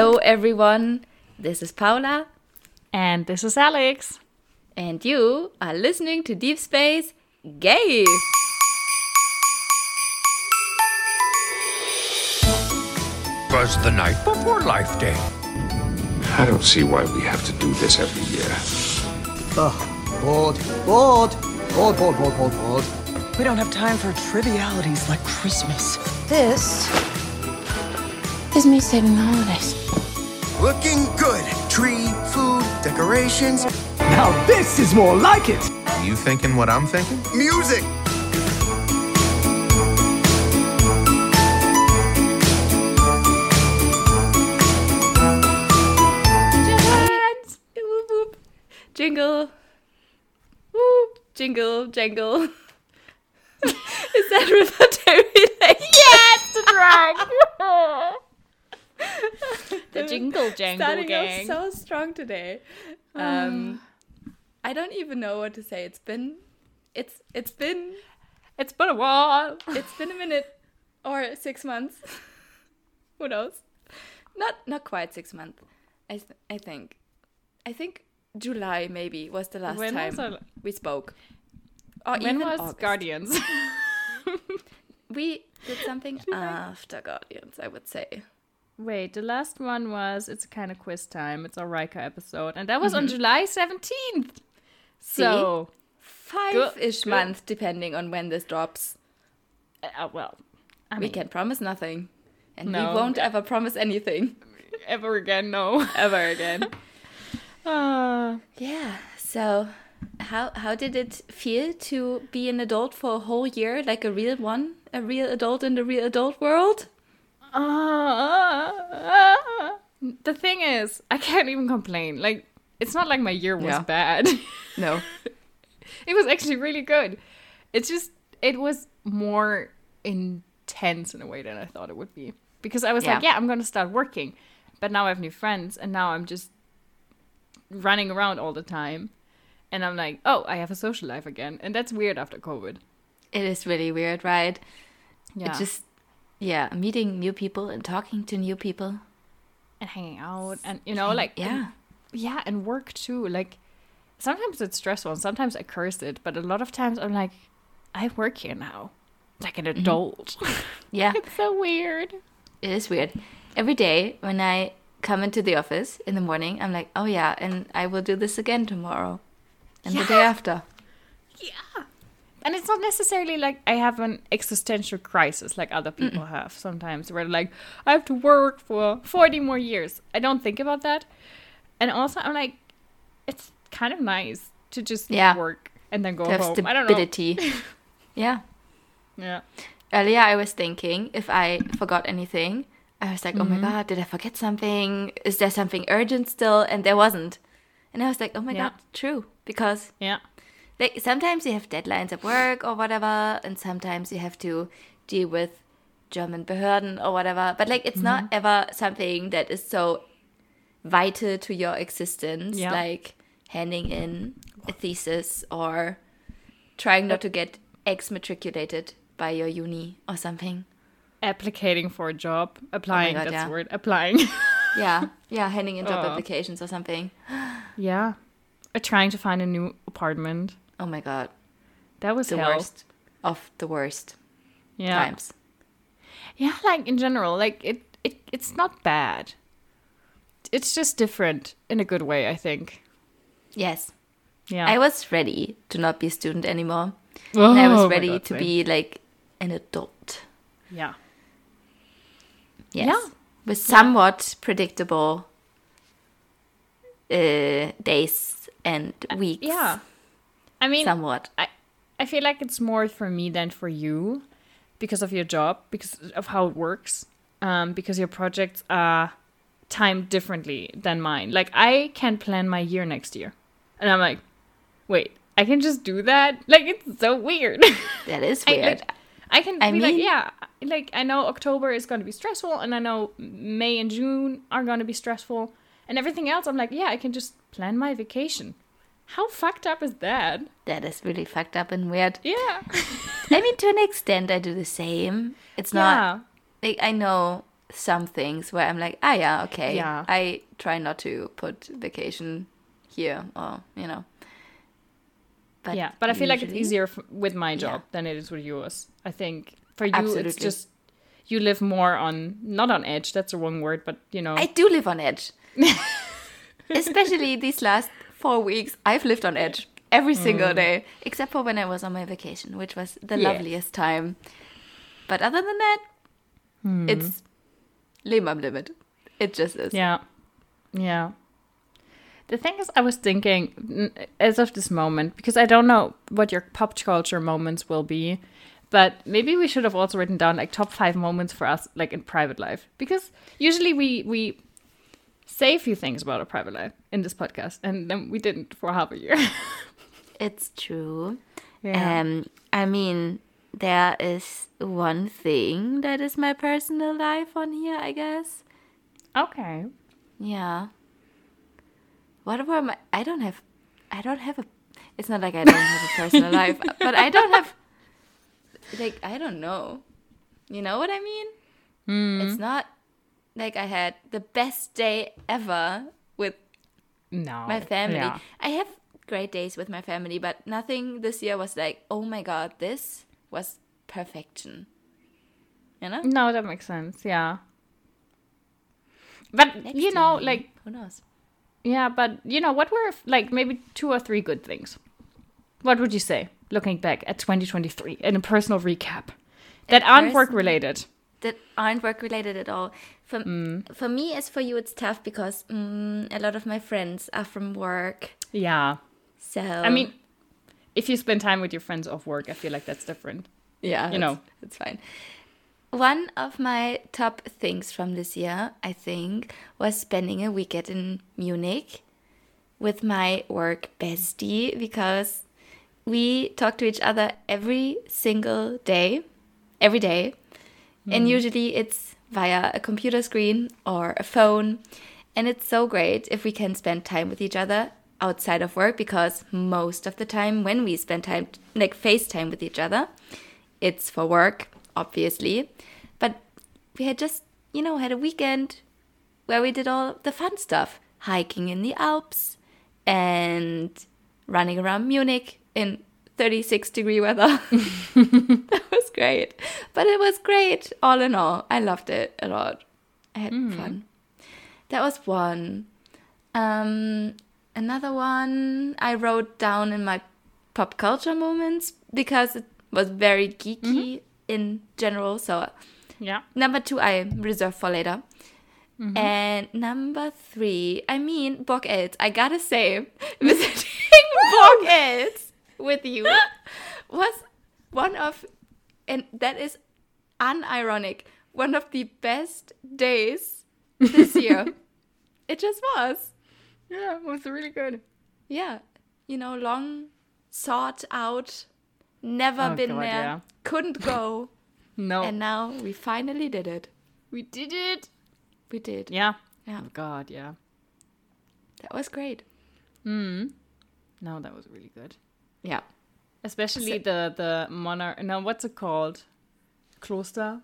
Hello, everyone. This is Paula, And this is Alex. and you are listening to Deep Space Gay. was the night before Life Day. I don't see why we have to do this every year. Ugh, bored, bored, bored, bored, bored, bored, bored. We don't have time for trivialities like Christmas. This is me saving the holidays. Looking good. Tree, food, decorations. Now this is more like it. You thinking what I'm thinking? Music. Dance. Whoop, whoop. Jingle. Whoop. Jingle, jangle. is that Riverdale related? Yes, the drag. the jingle jangle Starting gang. off so strong today. Um, I don't even know what to say. It's been, it's it's been, it's been a while. it's been a minute or six months. Who knows? Not not quite six months. I th- I think, I think July maybe was the last When time our- we spoke. Or When even was August. Guardians? We did something after Guardians, I would say. Wait, the last one was it's kind of quiz time. It's our Rika episode, and that was on July seventeenth. So, Five-ish good. month, depending on when this drops. uh, well, I we mean, can promise nothing, and No. we won't ever promise anything ever again, no. ever again. Uh, yeah. So, how how did it feel to be an adult for a whole year, like a real one, a real adult in the real adult world? Uh, the thing is, I can't even complain. Like, it's not like my year was Yeah. bad. No. it was actually really good. It's just it was more intense in a way than I thought it would be. Because I was like, Yeah. yeah, I'm gonna start working. But now I have new friends and now I'm just running around all the time. And I'm like, oh, I have a social life again. And that's weird after COVID. It is really weird, right? Yeah. It just, yeah, meeting new people and talking to new people. and hanging out and you know, like yeah. yeah, and work too. Like sometimes it's stressful and sometimes I curse it, but a lot of times I'm like, I work here now. Like an mm-hmm. adult. Yeah, it's so weird. it is weird. Every day when I come into the office in the morning, I'm like, oh yeah, and I will do this again tomorrow. And the day after. And it's not necessarily like I have an existential crisis like other people have sometimes, where like I have to work for 40 more years. I don't think about that. And also, I'm like, it's kind of nice to just Yeah. work and then go To home. I don't know. yeah. Yeah. Earlier I was thinking if I forgot anything, I was like, oh Mm-hmm. my god, did I forget something? Is there something urgent still? And there wasn't. And I was like, oh my Yeah. god, true. Because Yeah. Like sometimes you have deadlines at work or whatever, and sometimes you have to deal with German Behörden or whatever. But like it's not Mm-hmm. ever something that is so vital to your existence, Yeah. like handing in a thesis or trying not to get exmatriculated by your uni or something. Applicating for a job, applying, Oh God, that's yeah. the word, applying. Yeah, yeah, handing in job Oh. applications or something. yeah. Or trying to find a new apartment. Oh my god, That was the hell. worst of the worst Yeah. times. Yeah, like in general, like it, it it's not bad. It's just different in a good way, I think. Yes. Yeah. I was ready to not be a student anymore. and I Oh was ready God, to be like an adult. Yeah. Yes. Yeah. With somewhat predictable uh, days and weeks. Uh, Yeah. I mean, Somewhat. I I feel like it's more for me than for you because of your job, because of how it works. Um, because your projects are timed differently than mine. Like I can plan my year next year. And I'm like, wait, I can just do that? Like it's so weird. That is I, weird. like, I can I be like, yeah, like I know October is going to be stressful, and I know May and June are going to be stressful, and everything else. I'm like, yeah, I can just plan my vacation. How fucked up is that? that is really fucked up and weird. Yeah, I mean, to an extent, I do the same. It's not yeah, like I know some things where I'm like, ah, yeah, okay. Yeah. I try not to put vacation here or, you know. But yeah, but I feel like it's easier f- with my job Yeah. than it is with yours. I think for you, it's just you live more on not on edge. That's the wrong word, but you know, I do live on edge. Especially these last four weeks, I've lived on edge every single day, except for when I was on my vacation, which was the Mm. Yeah. loveliest time. But other than that, Hmm. it's Leben am Limit. It just is. Yeah. Yeah. The thing is, I was thinking, as of this moment, because I don't know what your pop culture moments will be, but maybe we should have also written down like top five moments for us, like in private life, because usually we we say a few things about our private life in this podcast, and then we didn't for half a year. It's true. Yeah. Um, I mean, there is one thing that is my personal life on here, I guess. okay. Yeah. What were my? I don't have. I don't have a. It's not like I don't have a personal life, but I don't have. Like I don't know. You know what I mean? It's not like I had the best day ever with No. my family. Yeah. I have great days with my family, but nothing this year was like, oh my god, this was perfection. You know? No, that makes sense. Yeah. But Next you know, like who knows? Yeah, but you know, what were like maybe two or three good things? What would you say, looking back at 2023 in a personal recap that aren't work related? that aren't work related at all. For for me as for you, it's tough because mm, a lot of my friends are from work. Yeah. So I mean, if you spend time with your friends off work, I feel like that's different. yeah, you know. it's fine. One of my top things from this year, I think, was spending a weekend in Munich with my work bestie because we talk to each other every single day, every day. And usually it's via a computer screen or a phone. And it's so great if we can spend time with each other outside of work because most of the time when we spend time, like FaceTime with each other, it's for work, obviously. But we had just, you know, had a weekend where we did all the fun stuff hiking in the Alps and running around Munich in 36 degree weather. that was great. But it was great all in all. I loved it a lot. I had hmm. fun. That was one. Um, another one I wrote down in my pop culture moments because it was very geeky mm-hmm. in general. So Yeah. Number two, I reserve for later. Mm-hmm. And number three, I mean, Burg Eltz. I gotta say, visiting Burg Eltz with you was one of, and that is unironic, one of the best days this year. it just was. Yeah, it was really good. Yeah. You know, long sought out, never Oh, been God, there, yeah. couldn't go. No. And now we finally did it. we did it. We did. Yeah. Yeah. Oh God, yeah. That was great. Mm. No, that was really good. Yeah. Especially the the monarch. No, what's it called? Kloster,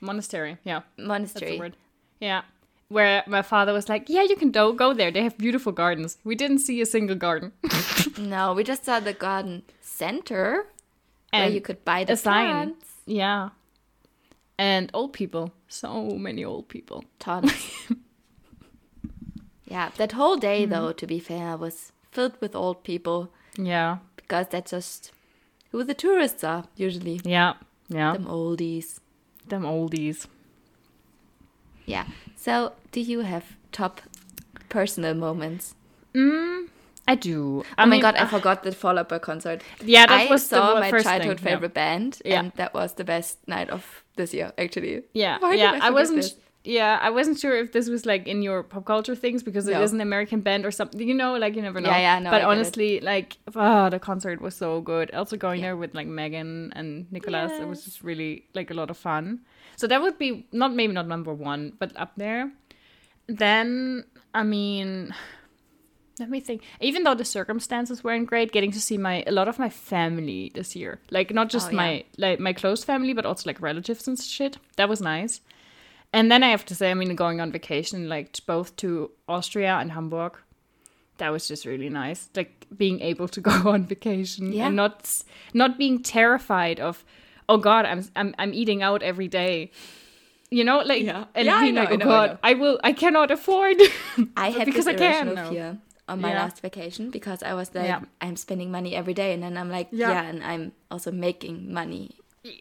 monastery. Yeah, that's Monastery. the word. Yeah, where my father was like, "Yeah, you can go go there. They have beautiful gardens." We didn't see a single garden. No, we just saw the garden center where you could buy the sign. plants. Yeah, and old people. So many old people. Tons. yeah, that whole day, Mm-hmm. though, to be fair, was filled with old people Yeah, because that's just who the tourists are usually. yeah, yeah. Them oldies. Them oldies. Yeah. So, do you have top personal moments? Mm, I do. I oh my mean, god, I uh, forgot the Fall Out Boy concert. Yeah, that I was saw wo- my first thing, childhood yeah. favorite band, Yeah. and that was the best night of this year, actually. Yeah, Why yeah. I I, wasn't. this? Yeah, I wasn't sure if this was like in your pop culture things because it No. is an American band or something. You know, like you never know. Yeah, yeah, no, I But it. honestly, like, oh, the concert was so good. Also going there with like Megan and Nicholas, it was just really like a lot of fun. So that would be not maybe not number one, but up there. Then I mean, let me think. Even though the circumstances weren't great, getting to see my a lot of my family this year, like not just Oh, yeah. my like my close family, but also like relatives and shit. That was nice. And then I have to say, I mean, going on vacation, like both to Austria and Hamburg, that was just really nice. Like being able to go on vacation Yeah. and not not being terrified of, oh God, I'm I'm I'm eating out every day. You know, like Yeah. and Yeah, I being know, like, I oh know, God, know. I will, I cannot afford. I had because I can fear on my Yeah. last vacation because I was like, Yeah. I'm spending money every day, and then I'm like, Yeah. yeah, and I'm also making money.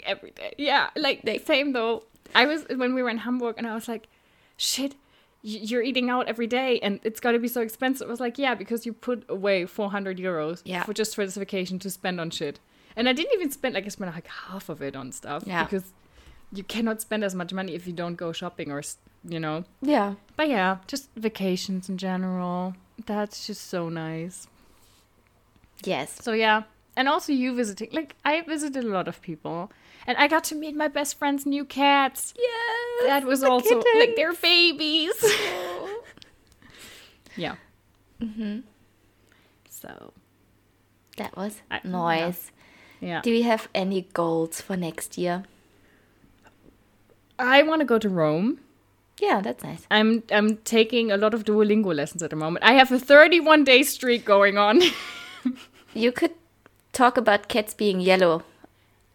every day. Yeah, like Like- same though. I was when we were in Hamburg, and I was like, "Shit, you're eating out every day, and it's got to be so expensive." I was like, "Yeah, because you put away 400 euros Yeah. for just for this vacation to spend on shit." And I didn't even spend like I spent like half of it on stuff Yeah. because you cannot spend as much money if you don't go shopping or you know. Yeah. But yeah, just vacations in general. That's just so nice. Yes. So yeah, and also you visiting. Like I visited a lot of people, and I got to meet my best friend's new cats. Yes. That was also like kittens. they're babies. yeah. Mm-hmm. So That was I- nice. yeah, Do we have any goals for next year? I want to go to Rome. Yeah, that's nice. I'm I'm taking a lot of Duolingo lessons at the moment. I have a 31 day streak going on. You could talk about cats being yellow.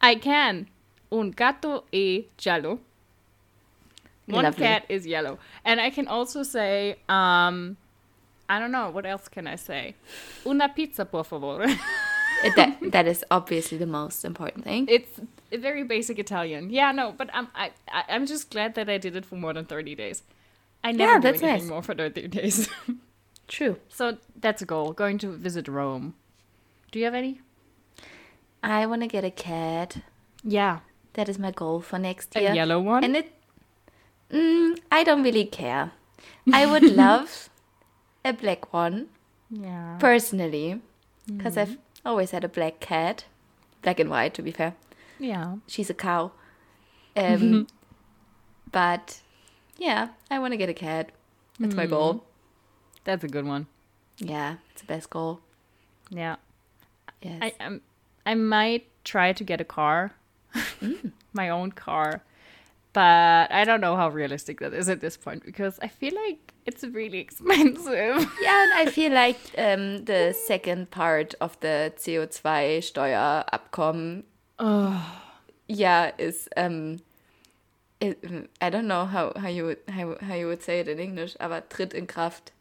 I can. Un gato e giallo. One Lovely. cat is yellow. And I can also say, um, I don't know, what else can I say? Una pizza, por favor. That, that is obviously the most important thing. it's very basic Italian. Yeah, no, but I'm I, I I'm just glad that I did it for more than 30 days. I never Yeah, do that's anything nice. more for 30 days. True. so that's a goal. Going to visit Rome. Do you have any? I want to get a cat. Yeah. That is my goal for next year. A yellow one? And it, mm, I don't really care. I would love a black one Yeah. personally, because I've always had a black cat, black and white to be fair. Yeah. She's a cow. Um, but yeah, I want to get a cat. That's my goal. That's a good one. Yeah, it's the best goal. Yeah. Yes. I um, I might try to get a car, my own car, but I don't know how realistic that is at this point because I feel like it's really expensive. yeah, and I feel like um, the second part of the CO2-Steuerabkommen, yeah, is um, it, I don't know how, how you would how, how you would say it in English, aber tritt in Kraft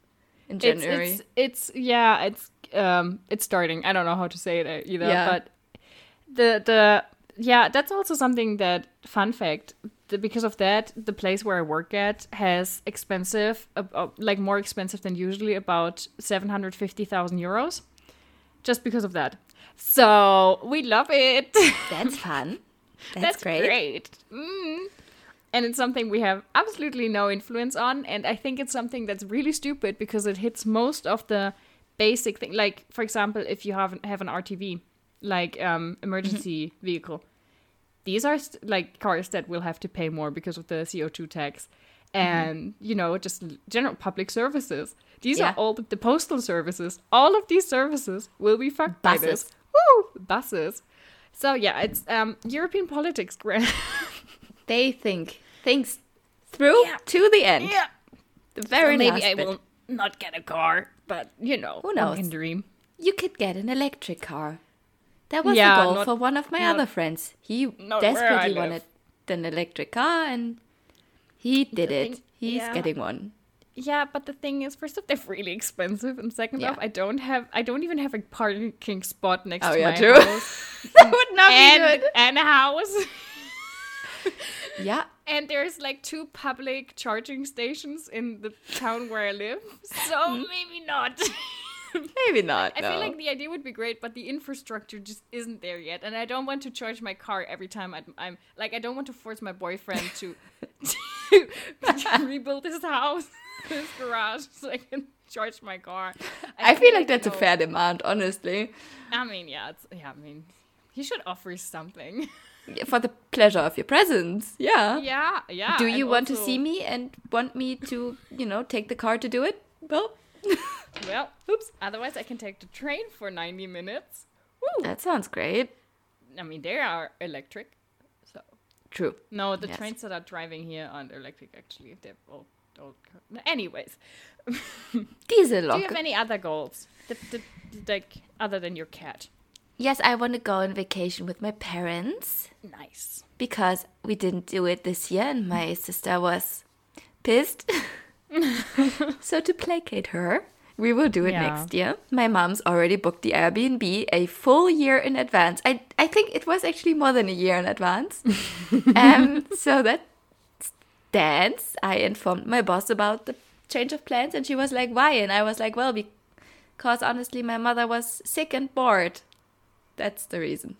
in it's, January. it's it's yeah, it's um, it's starting. I don't know how to say it either, Yeah. but the the yeah, that's also something that fun fact. The, because of that, the place where I work at has expensive, uh, uh, like more expensive than usually, about seven hundred fifty thousand euros, just because of that. So we love it. That's fun. That's, great. Mm. And it's something we have absolutely no influence on. And I think it's something that's really stupid because it hits most of the basic thing. Like, for example, if you have have an RTV, like um, emergency Mm-hmm. vehicle, these are st- like cars that will have to pay more because of the CO two tax. And you know, just general public services. These Mm-hmm. Yeah. are all the, the postal services. All of these services will be fucked by this. Buses. Woo! Buses. So yeah, it's um European politics. They think things through to the end. yeah. The very maybe last I bit. will not get a car, but you know, Who one knows? can dream. You could get an electric car. That was Yeah, the goal not- for one of my not- other friends. He not where I desperately wanted an electric car and he did The it. thing- He's yeah. getting one. Yeah, but the thing is, first off, they're really expensive, and second Yeah. off, I don't have, I don't even have a parking spot next Oh, to yeah, my true. house that would not and and a house. Yeah. And there's like two public charging stations in the town where I live, so mm. maybe not. Maybe not. I no. feel like the idea would be great, but the infrastructure just isn't there yet, and I don't want to charge my car every time I'm, I'm like I don't want to force my boyfriend to, to, to rebuild his house, his garage, so I can charge my car. I feel like that's a fair demand, honestly. I mean, yeah, it's, yeah. I mean, he should offer something. For the pleasure of your presence. Yeah. yeah, yeah. Do you want to see me and want me to, you know, take the car to do it? Well, Well, oops. Otherwise, I can take the train for ninety minutes. Woo. that sounds great. I mean, they are electric, so True. No, the Yes. trains that are driving here aren't electric. Actually, they're all. Anyways, Diesel do you have any other goals? The, the, like other than your cat? yes, I want to go on vacation with my parents Nice. because we didn't do it this year and my sister was pissed. so to placate her, we will do it Yeah. next year. My mom's already booked the Airbnb a full year in advance. I I think it was actually more than a year in advance. um, so that stands. I informed my boss about the change of plans, and she was like, "Why?" And I was like, "Well, because honestly, my mother was sick and bored. That's the reason."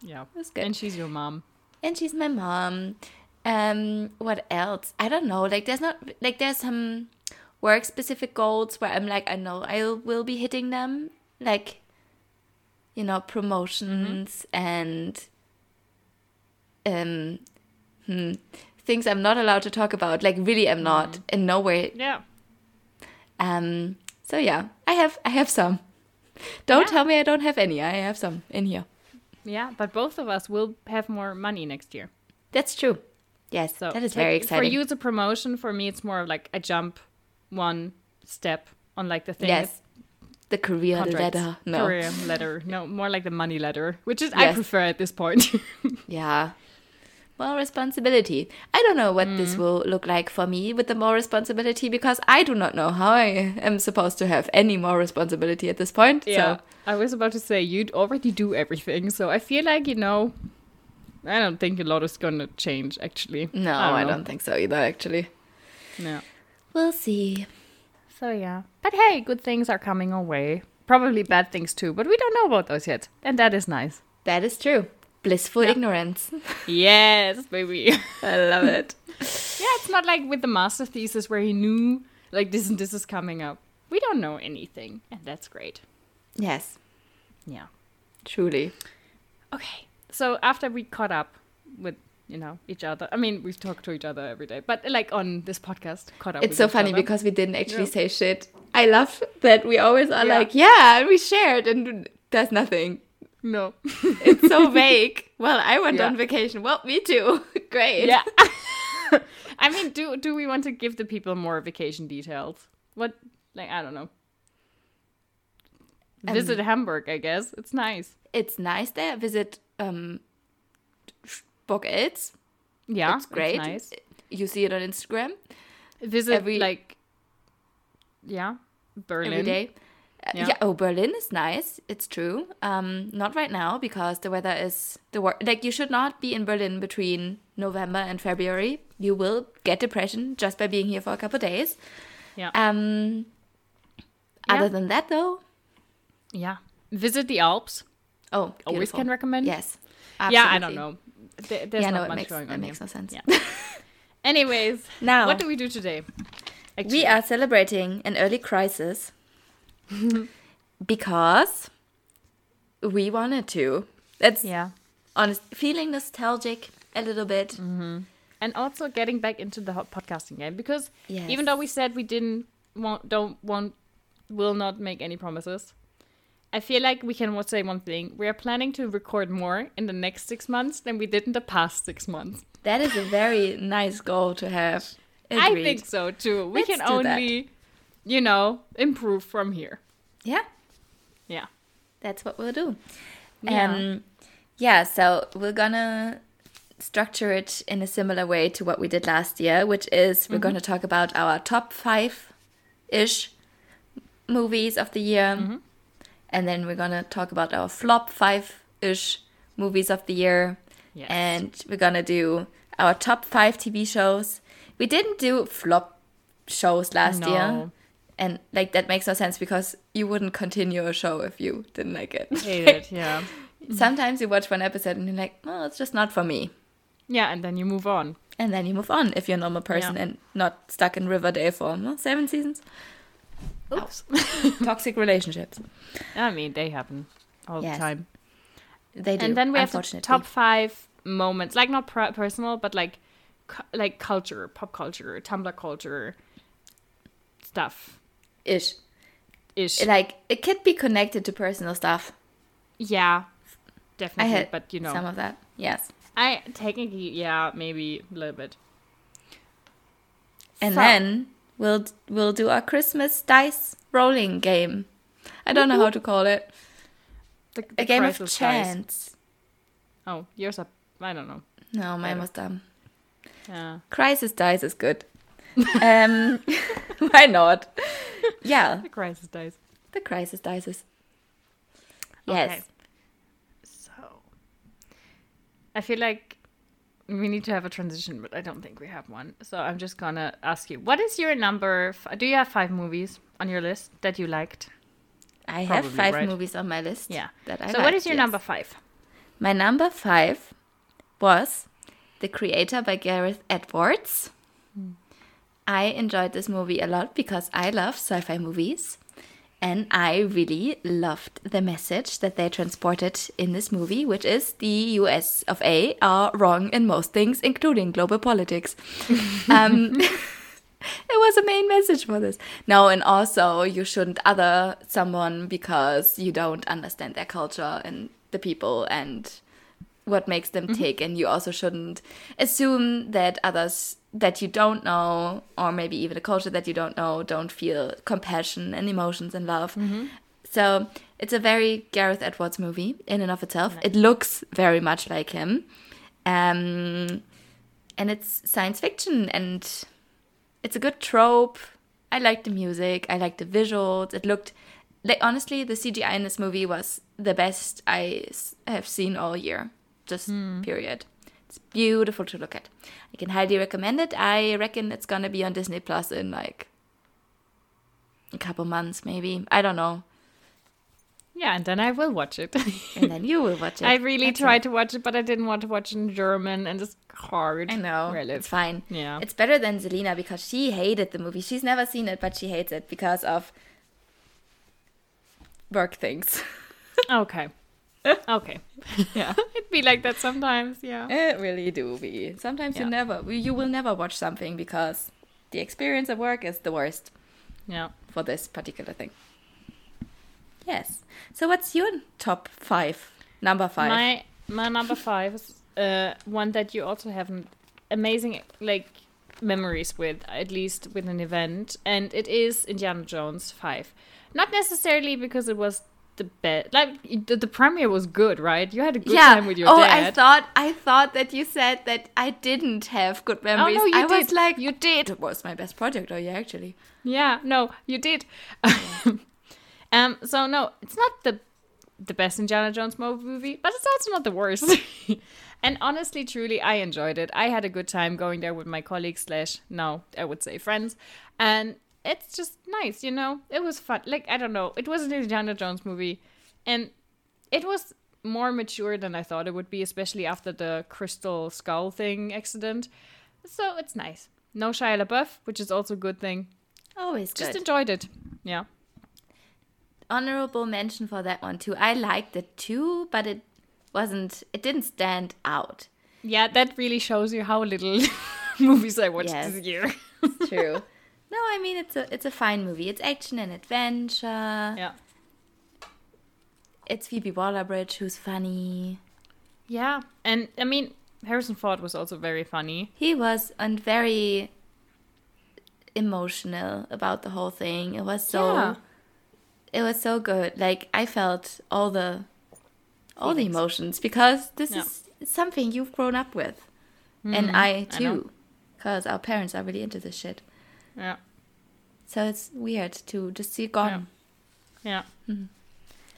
Yeah. That's good. And she's your mom. and she's my mom. Um, what else? I don't know. Like, there's not like there's some work specific goals where I'm like, I know I will be hitting them. Like, you know, promotions and um, hmm, things I'm not allowed to talk about. Like, really, I'm not in no way. Yeah. Um, so yeah, I have I have some. Don't tell me I don't have any. I have some in here. Yeah, but both of us will have more money next year. That's true. Yes, So that is like, very exciting. For you, it's a promotion. For me, it's more of like a jump one step on like the thing. Yes. The career contracts. ladder. No. Career ladder. No, more like the money letter, which is I prefer at this point. Yeah. More responsibility. I don't know what Mm. this will look like for me with the more responsibility because I do not know how I am supposed to have any more responsibility at this point. yeah. So I was about to say you'd already do everything, so I feel like you know. I don't think a lot is gonna change. Actually, no, I know. don't think so either actually. No. We'll see. So yeah, but hey, good things are coming our way. Probably bad things too, but we don't know about those yet, and that is nice. That is true. Blissful ignorance. Yes, baby. I love it. Yeah, it's not like with the master thesis where he knew like this and this is coming up. We don't know anything, and that's great. Yes, Yeah. truly. Okay. So after we caught up with you know each other, I mean we've talked to each other every day, but like on this podcast, caught up. It's so funny other. because we didn't actually Yeah. say shit. I love that we always are Yeah. like, yeah, we shared and there's nothing. no. It's so vague. Well, I went Yeah. on vacation. Well, me too. Great. yeah. I mean, do do we want to give the people more vacation details? What like I don't know. Um, Visit Hamburg, I guess. It's nice. It's nice there. Visit um Book It's. Yeah, it's great. nice. You see it on Instagram Visit every- like yeah, Berlin. every day. Uh, Yeah. yeah. Oh, Berlin is nice. It's true. Um, not right now because the weather is the wor- like you should not be in Berlin between November and February. You will get depression just by being here for a couple days. Yeah. Um, Yeah. other than that, though, yeah. Visit the Alps. Oh, Always can recommend. Yes. Yeah, I don't know. There- there's yeah, not no, much makes, going that on makes here. no sense. Yeah. Anyways, Now- what do we do today? We are celebrating an early crisis because we wanted to. That's Yeah. honest. Feeling nostalgic a little bit. Mm-hmm. and also getting back into the hot podcasting game because Yes. even though we said we didn't want don't want will not make any promises i feel like we can say one thing we are planning to record more in the next six months than we did in the past six months That is a very nice goal to have. i think so too we Let's can that. only you know improve from here Yeah, yeah that's what we'll do. Yeah. Um, yeah. So we're gonna structure it in a similar way to what we did last year, which is we're going to talk about our top five ish movies of the year, and then we're gonna talk about our flop five ish movies of the year, Yes. and we're gonna do our top five TV shows. We didn't do flop shows last year. And like that makes no sense because you wouldn't continue a show if you didn't like it. Hate it yeah Sometimes you watch one episode and you're like, oh, it's just not for me. yeah and then you move on And then you move on if you're a normal person Yeah. and not stuck in Riverdale for well, seven seasons. Oops Toxic relationships. i mean they happen all Yes, the time They do. and then we have the top five moments, like not per- personal, but like cu- like culture, pop culture, Tumblr culture stuff ish. ish. Like it could be connected to personal stuff. yeah, I definitely. had but you know, some of that. Yes. I technically, yeah, maybe a little bit. And So- then we'll we'll do our Christmas dice rolling game. I don't know how to call it. The, A game of crisis dice. chance. Oh, yours are. I don't know. No, mine was dumb. Yeah. Crisis dice is good. um, why not? Yeah, The crisis dice. the crisis dice is. Yes. Okay. So, I feel like we need to have a transition, but I don't think we have one. So I'm just gonna ask you, what is your number? F- do you have five movies on your list that you liked? I have five right? movies on my list. Yeah. That I so what liked, is your yes. number five? My number five was The Creator by Gareth Edwards. Hmm. I enjoyed this movie a lot because I love sci fi movies. And I really loved the message that they transported in this movie, which is the US of A are wrong in most things, including global politics. um, it was a main message for this. No, and also you shouldn't other someone because you don't understand their culture and the people and what makes them tick. And you also shouldn't assume that others that you don't know, or maybe even a culture that you don't know, don't feel compassion and emotions and love. So it's a very Gareth Edwards movie in and of itself. It looks very much like him. Um, and it's science fiction and it's a good trope. I like the music. I like the visuals. It looked like honestly, the CGI in this movie was the best I s- have seen all year. Just hmm. period. It's beautiful to look at. I can highly recommend it. I reckon it's gonna be on Disney Plus in like a couple months, maybe. I don't know. Yeah, and then I will watch it. And then you will watch it. I really That's tried it. to watch it, but I didn't want to watch it in German, and it's hard. I know. Live. It's fine. Yeah. It's better than Zelina because she hated the movie. She's never seen it, but she hates it because of work things. Okay. Okay. yeah. It'd be like that sometimes, yeah. It really do be. Sometimes Yeah. you never, you will never watch something because the experience of work is the worst Yeah. for this particular thing. Yes. So what's your top five? Number five. My my number five is uh, one that you also have amazing like memories with, at least with an event, and it is Indiana Jones five. Not necessarily because it was the best. Like the, the premiere was good, right? You had a good yeah. time with your oh, dad. I thought I thought that you said that I didn't have good memories. Oh, no, you I was like, You did. It was my best project. Oh yeah, actually. Yeah, no, you did. um, so no, it's not the the best Indiana Jones movie, but it's also not the worst. and honestly, truly, I enjoyed it. I had a good time going there with my colleagues slash now I would say friends, and it's just nice, you know. It was fun. Like I don't know, it was an Indiana Jones movie, and it was more mature than I thought it would be, especially after the crystal skull thing accident. So it's nice. No Shia LaBeouf, which is also a good thing Always good. just good. enjoyed it. Yeah. Honorable mention for that one too. I liked it too, but it wasn't. It didn't stand out. Yeah, that really shows you how little movies I watched Yes. this year. True. no, I mean it's a it's a fine movie. It's action and adventure. yeah. It's Phoebe Waller-Bridge who's funny. Yeah. And I mean, Harrison Ford was also very funny. He was and very emotional about the whole thing. It was so Yeah. it was so good. Like I felt all the all the emotions because this Yeah. is something you've grown up with. and I Mm-hmm. I too. Because our parents are really into this shit. Yeah. So it's weird to just see it gone. Yeah. Mm-hmm.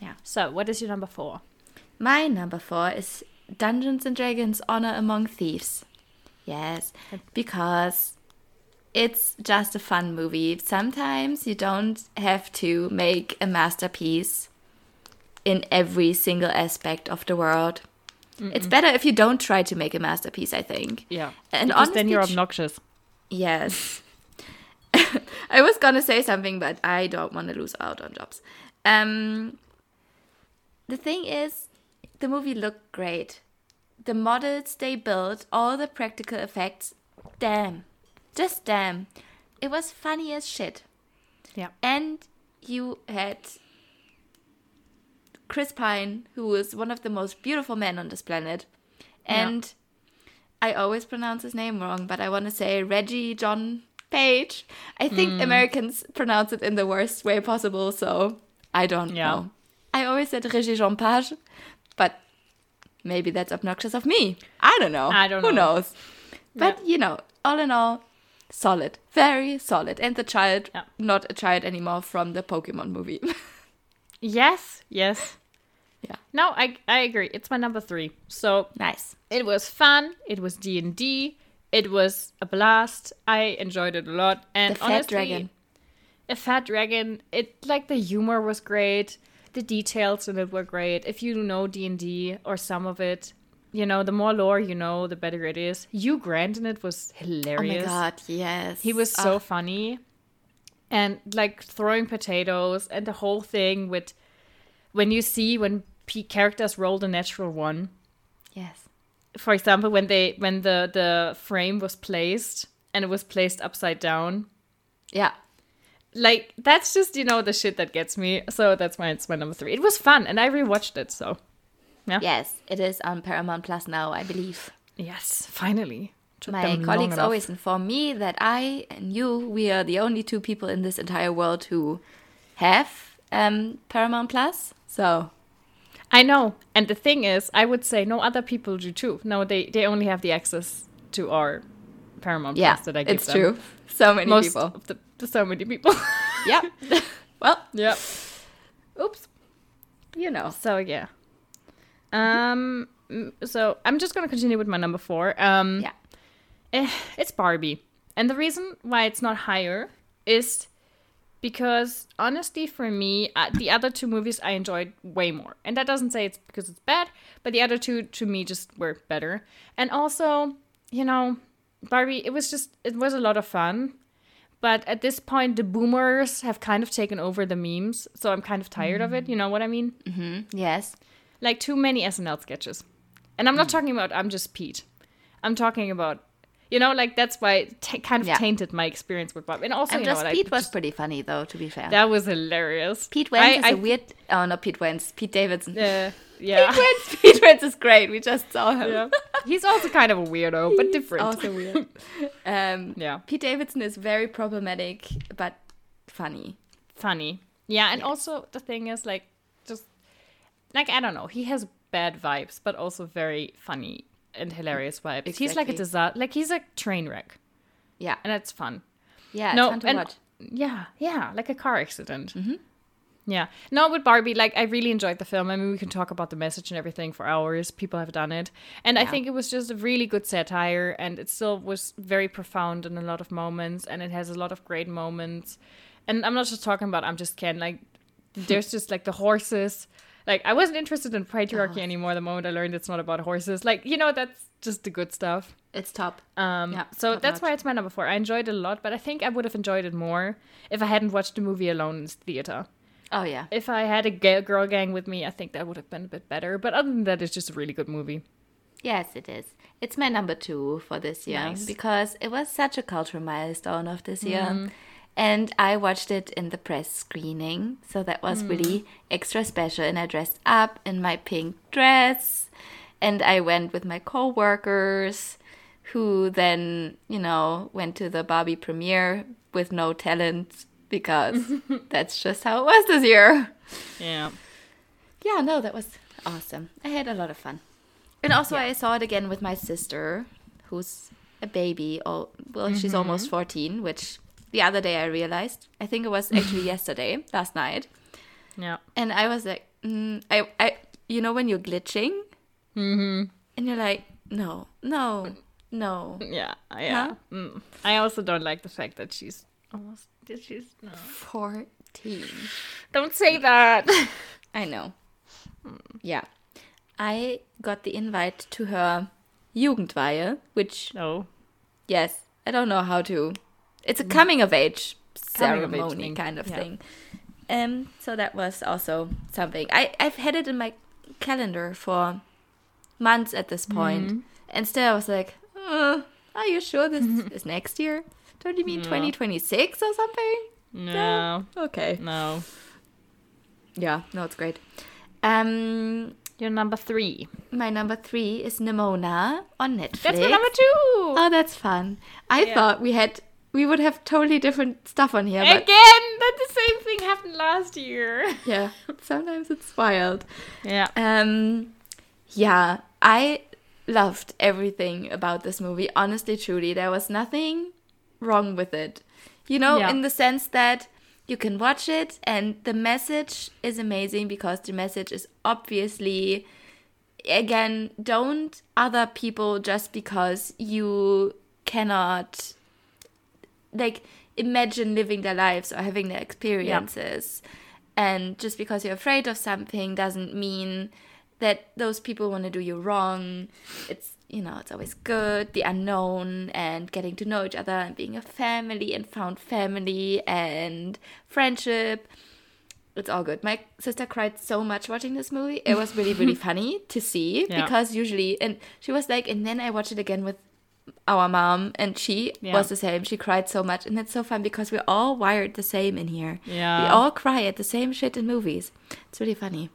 Yeah. So, what is your number four? My number four is Dungeons and Dragons Honor Among Thieves. Yes, because it's just a fun movie. Sometimes you don't have to make a masterpiece in every single aspect of the world. It's better if you don't try to make a masterpiece, I think. Yeah. And because then you're obnoxious. Yes. I was gonna say something, but I don't want to lose out on jobs. Um, the thing is, the movie looked great. The models they built, all the practical effects, damn, just damn. It was funny as shit. Yeah. And you had Chris Pine, who is one of the most beautiful men on this planet, and I always pronounce his name wrong, but I want to say Reggie John Page. I think hmm. Americans pronounce it in the worst way possible, so I don't Yeah. know. I always said Régis Jean Page, but maybe that's obnoxious of me. I don't know. I don't Who know. knows? But you know, all in all, solid, very solid. And the child, Yeah. not a child anymore from the Pokemon movie. Yes, yes. Yeah. No, I I agree. It's my number three. So nice. it was fun. It was D and D. It was a blast. I enjoyed it a lot. And The fat honestly, dragon. a fat dragon. It like the humor was great. The details in it were great. If you know D and D or some of it, you know the more lore you know, the better it is. Hugh Grant in it was hilarious. Oh my god, yes. He was so Ah, funny. And like throwing potatoes and the whole thing with when you see when P- characters roll the natural one. yes. For example, when they when the the frame was placed and it was placed upside down. Yeah. Like that's just you know the shit that gets me. So that's why it's my number three. It was fun and I rewatched it. So Yeah. Yes, it is on Paramount Plus now, I believe. yes, finally. Took My colleagues always inform me that I and you, we are the only two people in this entire world who have um, Paramount Plus. So, I know. And the thing is, I would say no other people do too. No, they they only have the access to our Paramount yeah, Plus that I give it's them. true. So many Most people. of the, so many people. Yeah. well, yeah. oops. You know. So yeah. Um. So I'm just gonna continue with my number four. Um. Yeah. eh, it's Barbie, and the reason why it's not higher is because honestly, for me, uh, the other two movies I enjoyed way more, and that doesn't say it's because it's bad, but the other two to me just were better, and also, you know, Barbie, it was just it was a lot of fun. But at this point, the boomers have kind of taken over the memes, so I'm kind of tired of it. You know what I mean? mm -hmm. Yes. like too many SNL sketches. And Hmm. I'm not talking about I'm just Pete. I'm talking about you know like that's why it kind of Yeah. tainted my experience with Bob. And also And you know just what, I Pete was pretty funny, though, to be fair. that was hilarious. Pete Wentz I- is I- a weird. Oh, not Pete Wentz. Pete Davidson. Uh, yeah. Pete Wentz. Pete Wentz is great. We just saw him. yeah. He's also kind of a weirdo, but different. Also weird. um, Yeah. Pete Davidson is very problematic, but funny. Funny. Yeah, and also the thing is like just like I don't know, he has bad vibes, but also very funny and hilarious vibes. He's like a Exactly. disaster like he's a train wreck. Yeah. And it's fun. Yeah. No, and watch. yeah, yeah, like a car accident. Mm-hmm. Yeah, no, with Barbie, like I really enjoyed the film. I mean, we can talk about the message and everything for hours. People have done it, and I think it was just a really good satire, and it still was very profound in a lot of moments, and it has a lot of great moments. And I'm not just talking about I'm just Ken. Like, there's just like the horses. Like, I wasn't interested in patriarchy anymore the moment I learned it's not about horses. Like, you know, that's just the good stuff. It's top. Um, Yeah, so top that's why it's my number four. I enjoyed it a lot, but I think I would have enjoyed it more if I hadn't watched the movie alone in the theater. Oh yeah. If I had a girl gang with me, I think that would have been a bit better. But other than that, it's just a really good movie. Yes, it is. It's my number two for this year Nice. because it was such a cultural milestone of this year. Mm. And I watched it in the press screening, so that was Mm. really extra special. And I dressed up in my pink dress, and I went with my co-workers, who then, you know, went to the Barbie premiere with no talent because that's just how it was this year. Yeah. Yeah, no, that was awesome. I had a lot of fun. And also, I saw it again with my sister, who's a baby. Oh, well, she's almost 14, which the other day I realized. I think it was actually yesterday, last night. Yeah. And I was like, mm, I, I, you know, when you're glitching, mm-hmm. and you're like, no, no, no. Yeah. Yeah. Huh? Mm. I also don't like the fact that she's almost. She's no. 14. Don't say that. I know. Yeah. I got the invite to her Jugendweihe, which no. Yes, I don't know how to. It's a coming of age Mm. Coming of ceremony thing, kind of yeah. thing. Um, so that was also something. I I've had it in my calendar for months at this point, Mm-hmm. and still I was like, uh, "Are you sure this is next year? Don't you mean twenty twenty six or something?" No. Okay. No. Yeah, no, it's great. Um, Your number three. My number three is Nimona on Netflix. That's my number two. Oh, that's fun. I Yeah. thought we had we would have totally different stuff on here, but Again, that the same thing happened last year. yeah, sometimes it's wild. Yeah. Um, yeah, I loved everything about this movie. Honestly, truly, there was nothing wrong with it. You know, Yeah. in the sense that you can watch it and the message is amazing because the message is obviously again don't other people just because you cannot like imagine living their lives or having their experiences and just because you're afraid of something doesn't mean that those people want to do you wrong it's you know it's always good the unknown and getting to know each other and being a family and found family and friendship it's all good. My sister cried so much watching this movie. It was really, really funny to see Yeah. because usually, and she was like, and then I watched it again with our mom, and she Yeah. was the same. She cried so much, and it's so fun because we're all wired the same in here. Yeah. we all cry at the same shit in movies. It's really funny.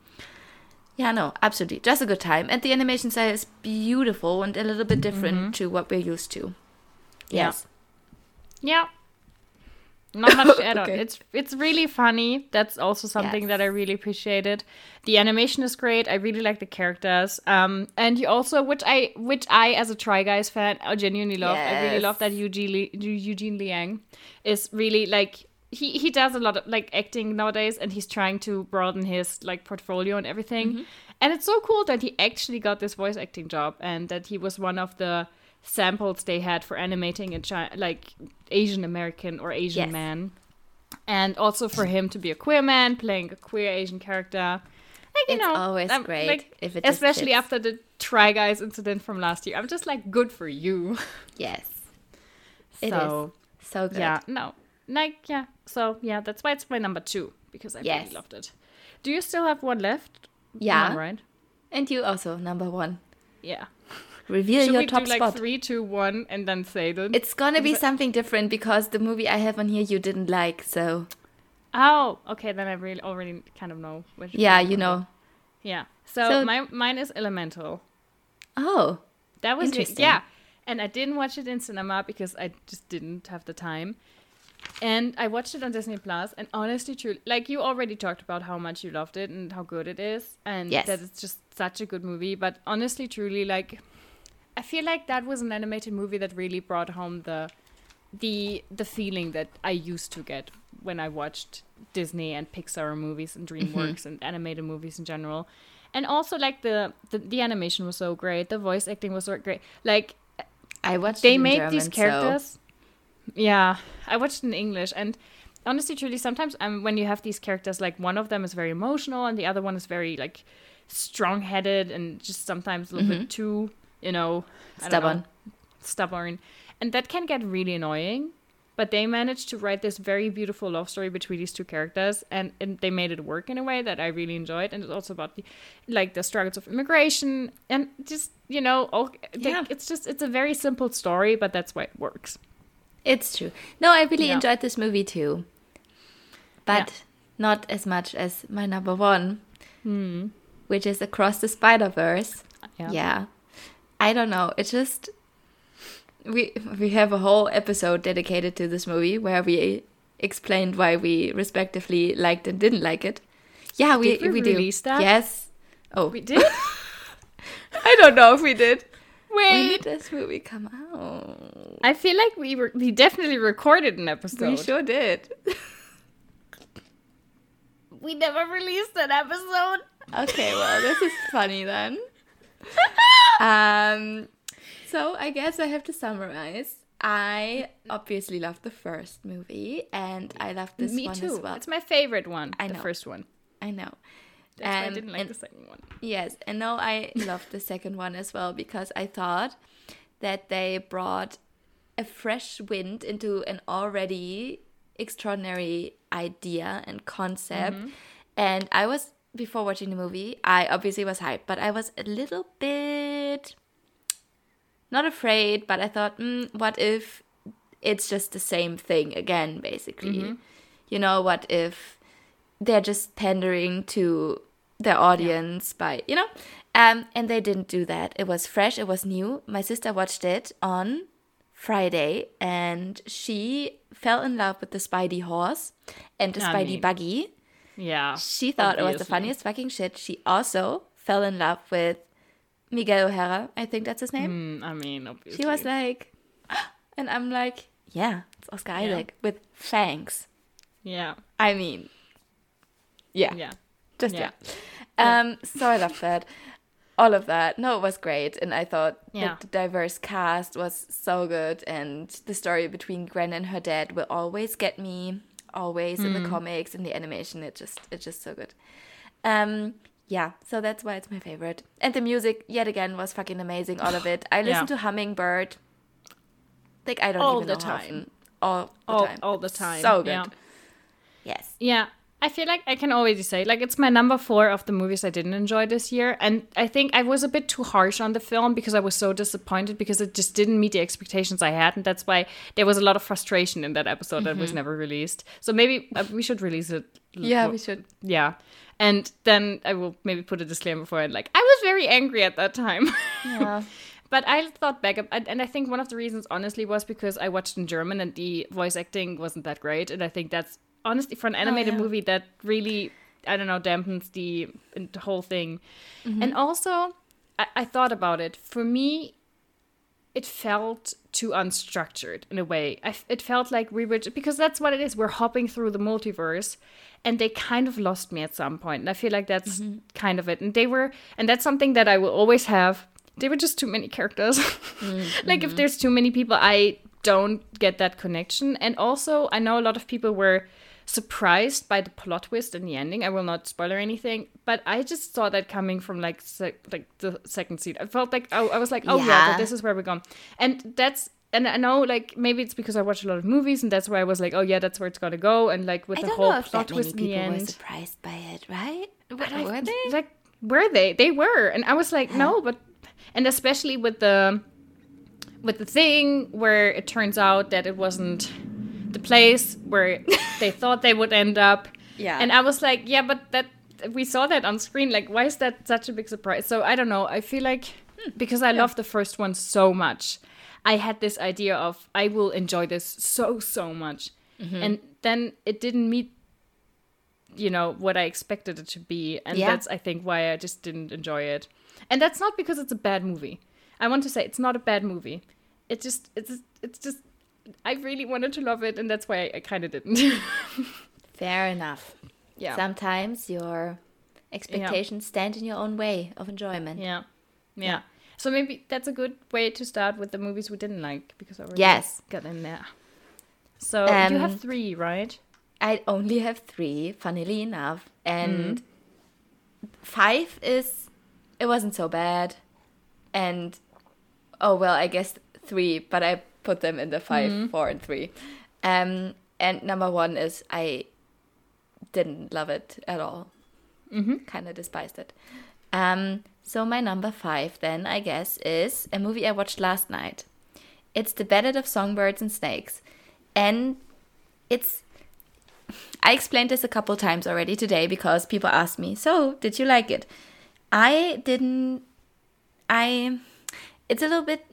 Yeah, no, absolutely, just a good time. And the animation style is beautiful and a little bit different to what we're used to. Mm-hmm. Yeah. Yes. Yeah. Not much to add on. Okay. It's it's really funny. That's also something that I really appreciated. The animation is great. I really like the characters. Um, and you also, which I, which I as a Try Guys fan, I genuinely love. I really love that Eugene Li- Eugene Lee Yang is really like he he does a lot of like acting nowadays, and he's trying to broaden his like portfolio and everything. Mm-hmm. And it's so cool that he actually got this voice acting job, and that he was one of the samples they had for animating a chi- like Asian American or Asian Yes. man, and also for him to be a queer man playing a queer Asian character. Like you It's know, always I'm, great like, if it especially after the Try Guys incident from last year. I'm just like, good for you. Yes. It is so so good. yeah, no, like yeah. So yeah, that's why it's my number two because I Yes. really loved it. Do you still have one left? Yeah. No, right. And you also number one. Yeah. Reveal Should your we top do like spot. three, two, one, and then say them? It's gonna be something different because the movie I have on here you didn't like, so Oh, okay. Then I really already kind of know which. yeah, you know. Yeah. So, So- my mine is Elemental. Oh, That was re- Interesting. yeah, and I didn't watch it in cinema because I just didn't have the time. And I watched it on Disney Plus, and honestly, truly, like you already talked about how much you loved it and how good it is, and Yes. that it's just such a good movie. But honestly, truly, like I feel like that was an animated movie that really brought home the the the feeling that I used to get when I watched Disney and Pixar movies and DreamWorks and animated movies in general. And also like the, the the animation was so great, the voice acting was so great. Like I watched. they made German, these so- characters. Yeah, I watched in English, and honestly, truly, sometimes um, when you have these characters, like one of them is very emotional, and the other one is very like strong-headed, and just sometimes a little bit too, you know, don't know, Stubborn. stubborn, and that can get really annoying. But they managed to write this very beautiful love story between these two characters, and, and they made it work in a way that I really enjoyed. And it's also about the, like the struggles of immigration, and just you know, all, like, Yeah. it's just it's a very simple story, but that's why it works. It's true. No, I really Yeah. enjoyed this movie too, but not as much as my number one, hmm. which is Across the Spider Verse. Yeah. Yeah. I don't know. It just we we have a whole episode dedicated to this movie where we explained why we respectively liked and didn't like it. Yeah, we Did we release that? Yes. Oh, We did. I don't know if we did. When Wait, did this movie come out? I feel like we were we definitely recorded an episode. We sure did. We never released an episode. Okay, well, this is funny then. um, so I guess I have to summarize. I obviously loved the first movie, and I loved this Me one too. as well. It's my favorite one. I the first one. I know. That's why I didn't like and- the second one. Yes, and now I loved the second one as well because I thought that they brought a fresh wind into an already extraordinary idea and concept. And I was before watching the movie, I obviously was hyped, but I was a little bit not afraid, but I thought, mm, what if it's just the same thing again, basically? You know, what if they're just pandering to their audience by you know? Um and they didn't do that. It was fresh. It was new. My sister watched it on friday and she fell in love with the spidey horse and the spidey mean, buggy Yeah. she thought it was the funniest fucking shit she also fell in love with miguel o'hara i think that's his name Mm, I mean, obviously. she was like and i'm like yeah it's oscar isaac with fangs Yeah. i mean yeah Yeah. just Yeah. yeah. Um, so I loved that. All of that. No, it was great. And I thought Yeah. the diverse cast was so good. And the story between Gwen and her dad will always get me. Always in the Hmm. comics, in the animation. It just it's just so good. Um yeah, so that's why it's my favorite. And the music, yet again, was fucking amazing. All of it. I listen Yeah. to Hummingbird. Like I don't All even the know time. often. All the all, time. all the time. So good. Yeah. Yes. Yeah. I feel like I can already say, like, it's my number four of the movies I didn't enjoy this year. And I think I was a bit too harsh on the film because I was so disappointed because it just didn't meet the expectations I had. And that's why there was a lot of frustration in that episode that was never released. So maybe uh, we should release it. Yeah, we should. Yeah. And then I will maybe put a disclaimer for it. Like, I was very angry at that time. Yeah. But I thought back, and I think one of the reasons, honestly, was because I watched in German and the voice acting wasn't that great. And I think that's honestly for an oh, animated yeah. movie that really, I don't know, dampens the the whole thing. Mm-hmm. And also, I, I thought about it. For me, it felt too unstructured in a way. I it felt like we were because that's what it is. We're hopping through the multiverse, and they kind of lost me at some point. And I feel like that's mm-hmm. kind of it. And they were, and that's something that I will always have. They were just too many characters. Mm-hmm. like if there's too many people, I don't get that connection. And also, I know a lot of people were surprised by the plot twist in the ending. I will not spoiler anything, but I just saw that coming from like sec- like the second scene. I felt like oh, I was like, oh yeah, Yeah. this is where we're going, and that's. And I know, like, maybe it's because I watch a lot of movies, and that's where I was like, "Oh yeah, that's where it's gotta go." And like with I the whole plot twist in the people were surprised by it, right? but I- were they? Like, were they? They were, and I was like, no, but, and especially with the, with the thing where it turns out that it wasn't the place where they thought they would end up. Yeah. And I was like, yeah, but that we saw that on screen. Like, why is that such a big surprise? So I don't know. I feel like Hmm. because I love the first one so much, I had this idea of I will enjoy this so so much, Mm-hmm. and then it didn't meet you know what I expected it to be, and Yeah. that's I think why I just didn't enjoy it. And that's not because it's a bad movie. I want to say it's not a bad movie. It just it's it's just I really wanted to love it, and that's why I, I kind of didn't. Fair enough. yeah, Sometimes your expectations stand in your own way of enjoyment. yeah, yeah. So maybe that's a good way to start with the movies we didn't like because I already Yes. got in there. So Um, you have three, right? I only have three, funnily enough. And five is, it wasn't so bad. And, oh, well, I guess three, but I put them in the 5 four, and three. Um, and number one is I didn't love it at all. Mm-hmm. Kind of despised it. Um, so my number five then, I guess, is a movie I watched last night. It's The Ballad of Songbirds and Snakes. And it's I explained this a couple times already today because people asked me, "So, did you like it?" I didn't I it's a little bit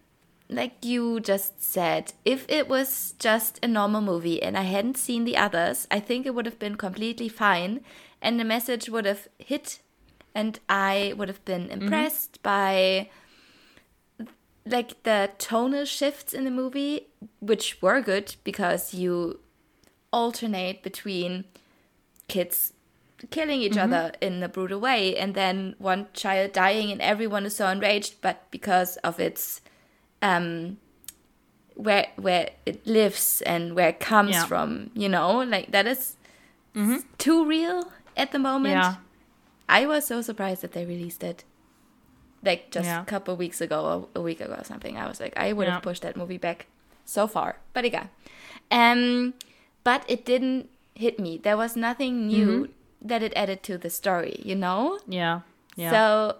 like you just said. If it was just a normal movie and I hadn't seen the others, I think it would have been completely fine and the message would have hit and I would have been mm-hmm. impressed by like the tonal shifts in the movie, which were good because you alternate between kids killing each mm-hmm. other in a brutal way and then one child dying and everyone is so enraged but because of its um where where it lives and where it comes Yeah. from you know? Like that is too real at the moment. Yeah. i was so surprised that they released it like just Yeah. a couple weeks ago or a week ago or something. I was like i would have pushed that movie back so far. But again um but it didn't hit me. There was nothing new that it added to the story you know? Yeah, yeah. so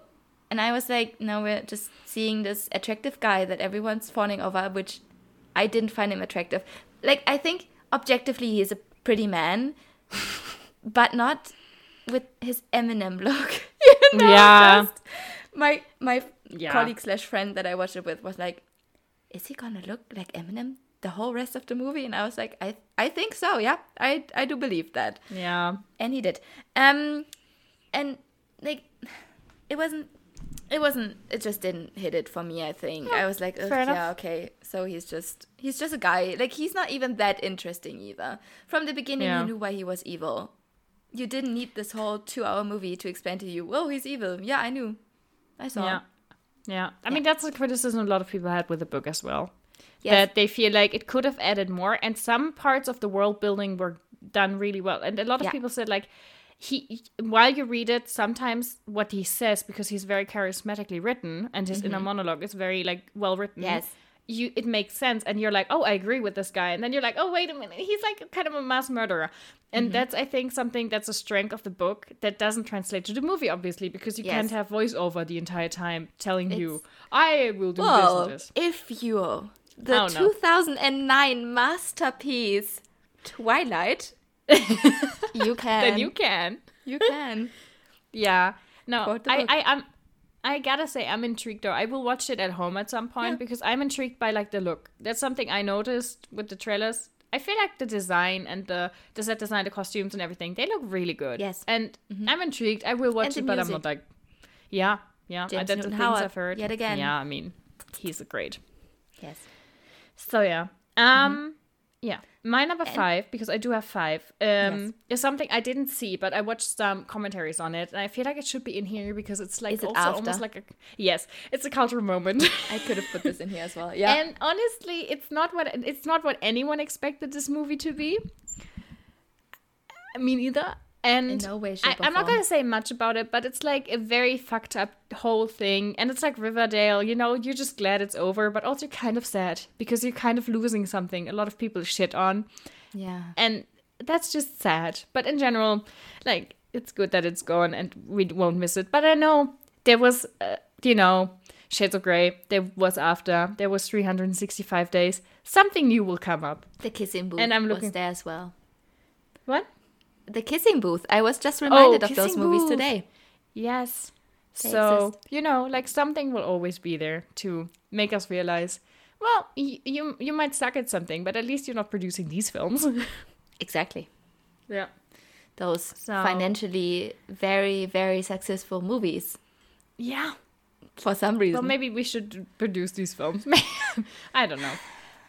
and i was like no we're just seeing this attractive guy that everyone's fawning over which i didn't find him attractive like i think objectively he's a pretty man but not with his Eminem look. I was Yeah. just- my my Yeah. colleague slash friend that I watched it with was like, "Is he gonna look like Eminem the whole rest of the movie?" And I was like, "I I think so. Yeah, I I do believe that." Yeah. and he did. Um, and like, it wasn't. It wasn't. It just didn't hit it for me. I think I was like, "Ugh, fair enough. yeah, okay. So he's just he's just a guy. Like he's not even that interesting either. From the beginning, Yeah. you knew why he was evil. You didn't need this whole two-hour movie to explain to you. Oh, he's evil. Yeah, I knew. I saw. Yeah. Yeah. I mean, that's a criticism a lot of people had with the book as well. Yes. That they feel like it could have added more, and some parts of the world building were done really well. And a lot of Yeah. people said, like, he, while you read it, sometimes what he says, because he's very charismatically written and his inner monologue is very, like, well written. Mm-hmm. Yes. You, it makes sense, and you're like, oh, I agree with this guy, and then you're like, oh, wait a minute, he's like kind of a mass murderer, and Mm-hmm. that's I think something that's a strength of the book that doesn't translate to the movie, obviously, because you Yes. can't have voiceover the entire time telling you, I will do this Well, this. if you're the Oh, no. 2009 masterpiece Twilight, you can. Then you can. You can. Yeah. No, I. I, I'm. I gotta say, I'm intrigued though. I will watch it at home at some point Yeah. because I'm intrigued by like the look. That's something I noticed with the trailers. I feel like the design and the the set design, the costumes and everything, they look really good. Yes. and I'm intrigued. I will watch And it, but I'm not like, yeah, yeah. James that's the Newton things Howard, I've heard. yet again. Yeah, I mean, he's a great. Yes. So yeah. Um yeah. My number five, because I do have five, um, Yes. is something I didn't see, but I watched some commentaries on it, and I feel like it should be in here because it's like it also after? almost like a yes, it's a cultural moment. I could have put this in here as well. Yeah. And honestly, it's not what it's not what anyone expected this movie to be. Me neither. And In no way, shape, I, I'm not gonna say much about it, but it's like a very fucked up whole thing, and it's like Riverdale. You know, you're just glad it's over, but also kind of sad because you're kind of losing something. A lot of people shit on, yeah. and that's just sad. But in general, like it's good that it's gone, and we won't miss it. But I know there was, uh, you know, Shades of Grey. There was after. There was 365 days. Something new will come up. The kissing booth And I'm was looking- there as well. What? The kissing booth. I was just oh, reminded of those Oh, movies Booth. today. Yes. They so exist. you know, like something will always be there to make us realize. Well, y- you you might suck at something, but at least you're not producing these films. Exactly. yeah. Those So- financially very, very successful movies Yeah. for some reason. Well, maybe we should produce these films. I don't know.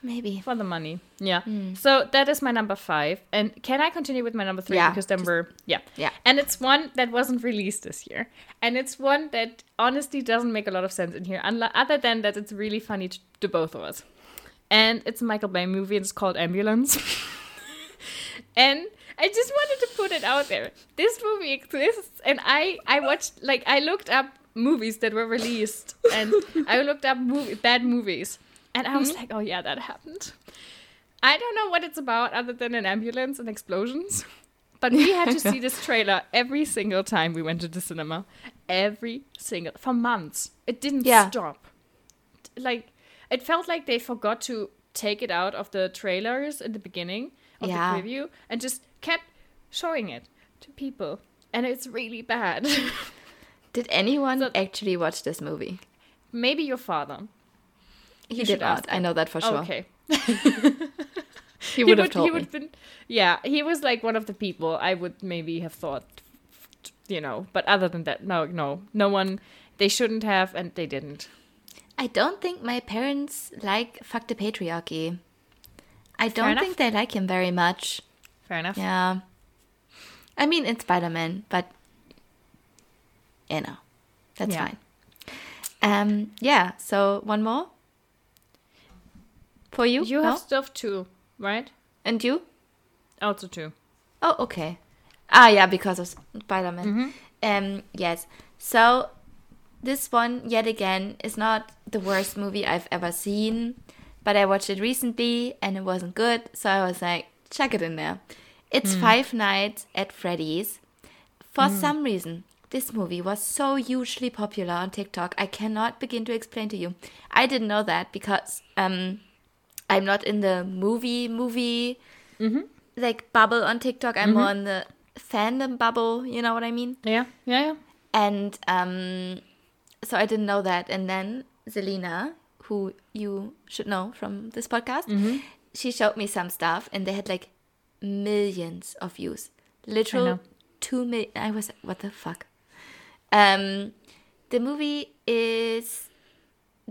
Maybe. For the money. Yeah. Hmm. So that is my number five. And can I continue with my number three? Yeah, Because then just- we're yeah. yeah. And it's one that wasn't released this year. And it's one that honestly doesn't make a lot of sense in here, other than that it's really funny to, to both of us. And it's a Michael Bay movie and it's called Ambulance. and I just wanted to put it out there. This movie exists and I I watched like I looked up movies that were released and I looked up movie, bad movies. And I was mm-hmm. like, "Oh yeah, that happened." I don't know what it's about other than an ambulance and explosions. But we had to see this trailer every single time we went to the cinema. Every single for months. It didn't Yeah. stop. Like it felt like they forgot to take it out of the trailers in the beginning of Yeah. the preview and just kept showing it to people. And it's really bad. Did anyone So- actually watch this movie? Maybe your father. He did not. I know that for sure. Okay. He would have he told would me. been yeah he was like one of the people i would maybe have thought you know but other than that no no no one they shouldn't have and they didn't I don't think my parents like fuck the patriarchy. I don't think they like him very much. fair enough Yeah. I mean, it's Spider Man, but you know, that's Yeah. fine. Um, yeah. So one more for you. you No? have stuff too right and you? also too Oh, okay. Ah, yeah, because of Spider Man. Mm-hmm. Um, yes. So this one yet again is not the worst movie I've ever seen, but I watched it recently and it wasn't good, so I was like, check it in there. It's Mm. Five Nights at Freddy's. For some reason, this movie was so hugely popular on TikTok. I cannot begin to explain to you. I didn't know that because um, I'm not in the movie movie like bubble on TikTok. I'm more in the fandom bubble. You know what I mean? yeah yeah yeah And um, so I didn't know that. And then Zelina, who you should know from this podcast, she showed me some stuff, and they had like millions of views. Literal two million. I was what the fuck? Um, the movie is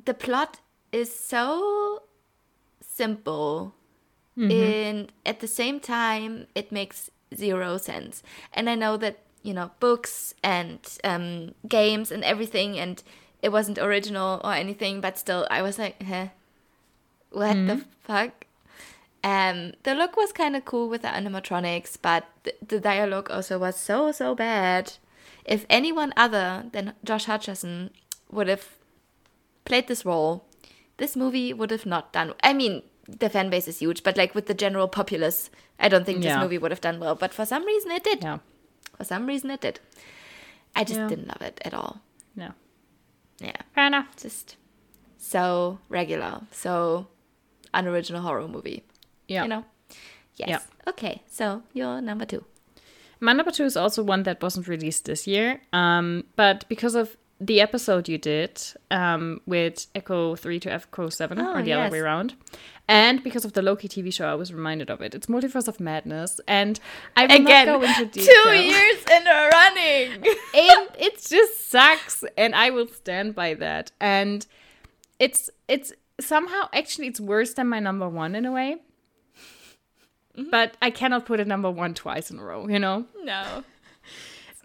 the plot is so simple and at the same time it makes zero sense. And i know that you know books and um, games and everything and it wasn't original or anything but still i was like huh? What the fuck? Um the look was kind of cool with the animatronics but the, the dialogue also was so so bad. If anyone other than josh hutcherson would have played this role this movie would have not done i mean the fan base is huge but like with the general populace i don't think this Yeah. movie would have done well but for some reason it did Yeah. for some reason it did i just Yeah. didn't love it at all No. yeah Fair enough. just so regular so unoriginal horror movie Yeah. you know yes Yeah. okay so you're number two My number two is also one that wasn't released this year. Um, but because of the episode you did um, with Echo 3 to Echo 7, Oh, or the yes. other way around, and because of the Loki TV show, I was reminded of it. It's Multiverse of Madness. And I will again not go into detail. two years in a running and it just sucks and i will stand by that and it's it's somehow actually it's worse than my number one in a way but i cannot put a number one twice in a row you know no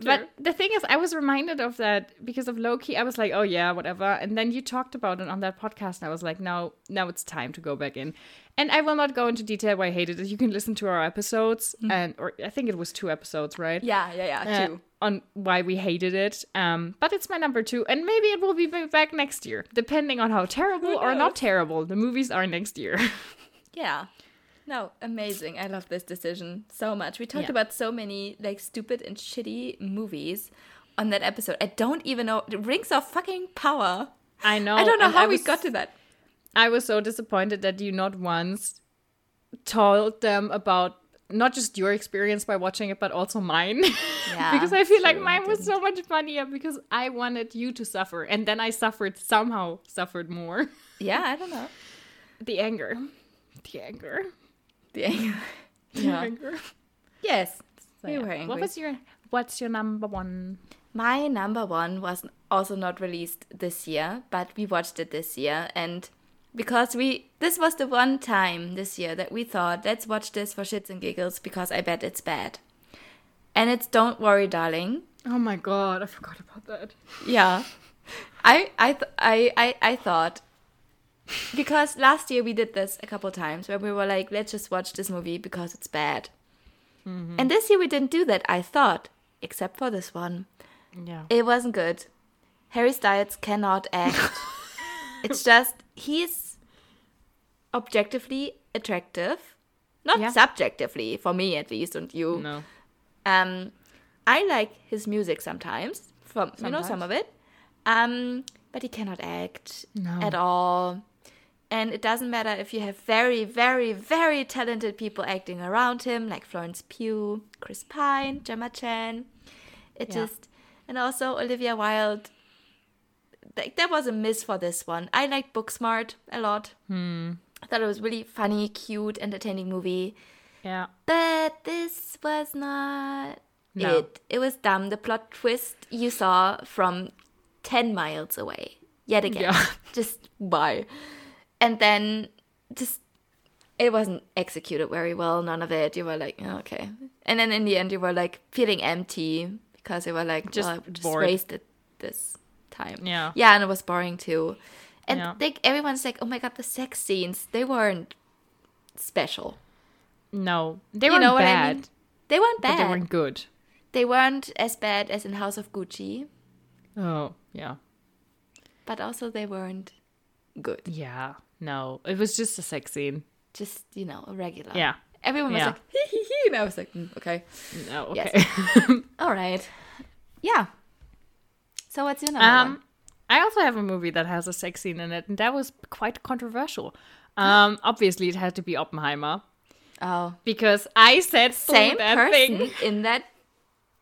but the thing is i was reminded of that because of loki. I was like oh yeah whatever. And then you talked about it on that podcast and i was like now now it's time to go back in. And i will not go into detail why i hated it. You can listen to our episodes and or i think it was two episodes right? Yeah yeah yeah uh, two. on why we hated it. Um, but it's my number two, and maybe it will be back next year, depending on how terrible or not terrible the movies are next year. Yeah. No, amazing. I love this decision so much. We talked Yeah. about so many like stupid and shitty movies on that episode. I don't even know rings of fucking power. I know. I don't know how we got to that. I was so disappointed that you not once told them about not just your experience by watching it, but also mine. Yeah, because I feel like true, I mine was so much funnier because I wanted you to suffer, and then I suffered somehow suffered more. Yeah, I don't know. the anger, the anger, The anger. Yeah. anger. Yes. So, We yeah. were What was your What's your number one? My number one was also not released this year, but we watched it this year, and because we this was the one time this year that we thought let's watch this for shits and giggles because I bet it's bad, and it's Don't Worry, Darling. Oh my god, I forgot about that. Yeah, I I th- I I I thought because last year we did this a couple times where we were like let's just watch this movie because it's bad, and this year we didn't do that. I thought, except for this one. Yeah. It wasn't good. Harry Styles cannot act. it's just he's objectively attractive, not Yeah. subjectively for me at least, and you. No. Um, I like his music sometimes, from you know some of it. Um, but he cannot act No. at all. And it doesn't matter if you have very, very, very talented people acting around him, like Florence Pugh, Chris Pine, Gemma Chan. It Yeah. just, and also Olivia Wilde. Like that was a miss for this one. I liked Booksmart a lot. Hmm. I thought it was really funny, cute, entertaining movie. Yeah. But this was not No. it. It was dumb. The plot twist you saw from 10 miles away. Yet again. Yeah. Just why? And then just it wasn't executed very well, none of it. You were like, oh, okay. And then in the end you were like feeling empty because you were like, Just well, just wasted this time. Yeah. Yeah, and it was boring too. And Yeah. like everyone's like, oh my god, the sex scenes, they weren't special. No. They you weren't bad, I mean? They weren't but bad. they weren't good. They weren't as bad as in House of Gucci, Oh, yeah. but also they weren't good. Yeah. No. It was just a sex scene. Just, you know, a regular. Yeah. Everyone was Yeah. like, hee hee hee. And I was like, mm, okay. No, okay. Yes. All right. Yeah. So what's your number one? um I also have a movie that has a sex scene in it, and that was quite controversial. Um, obviously it had to be Oppenheimer. Oh. Because I said Same person thing. in that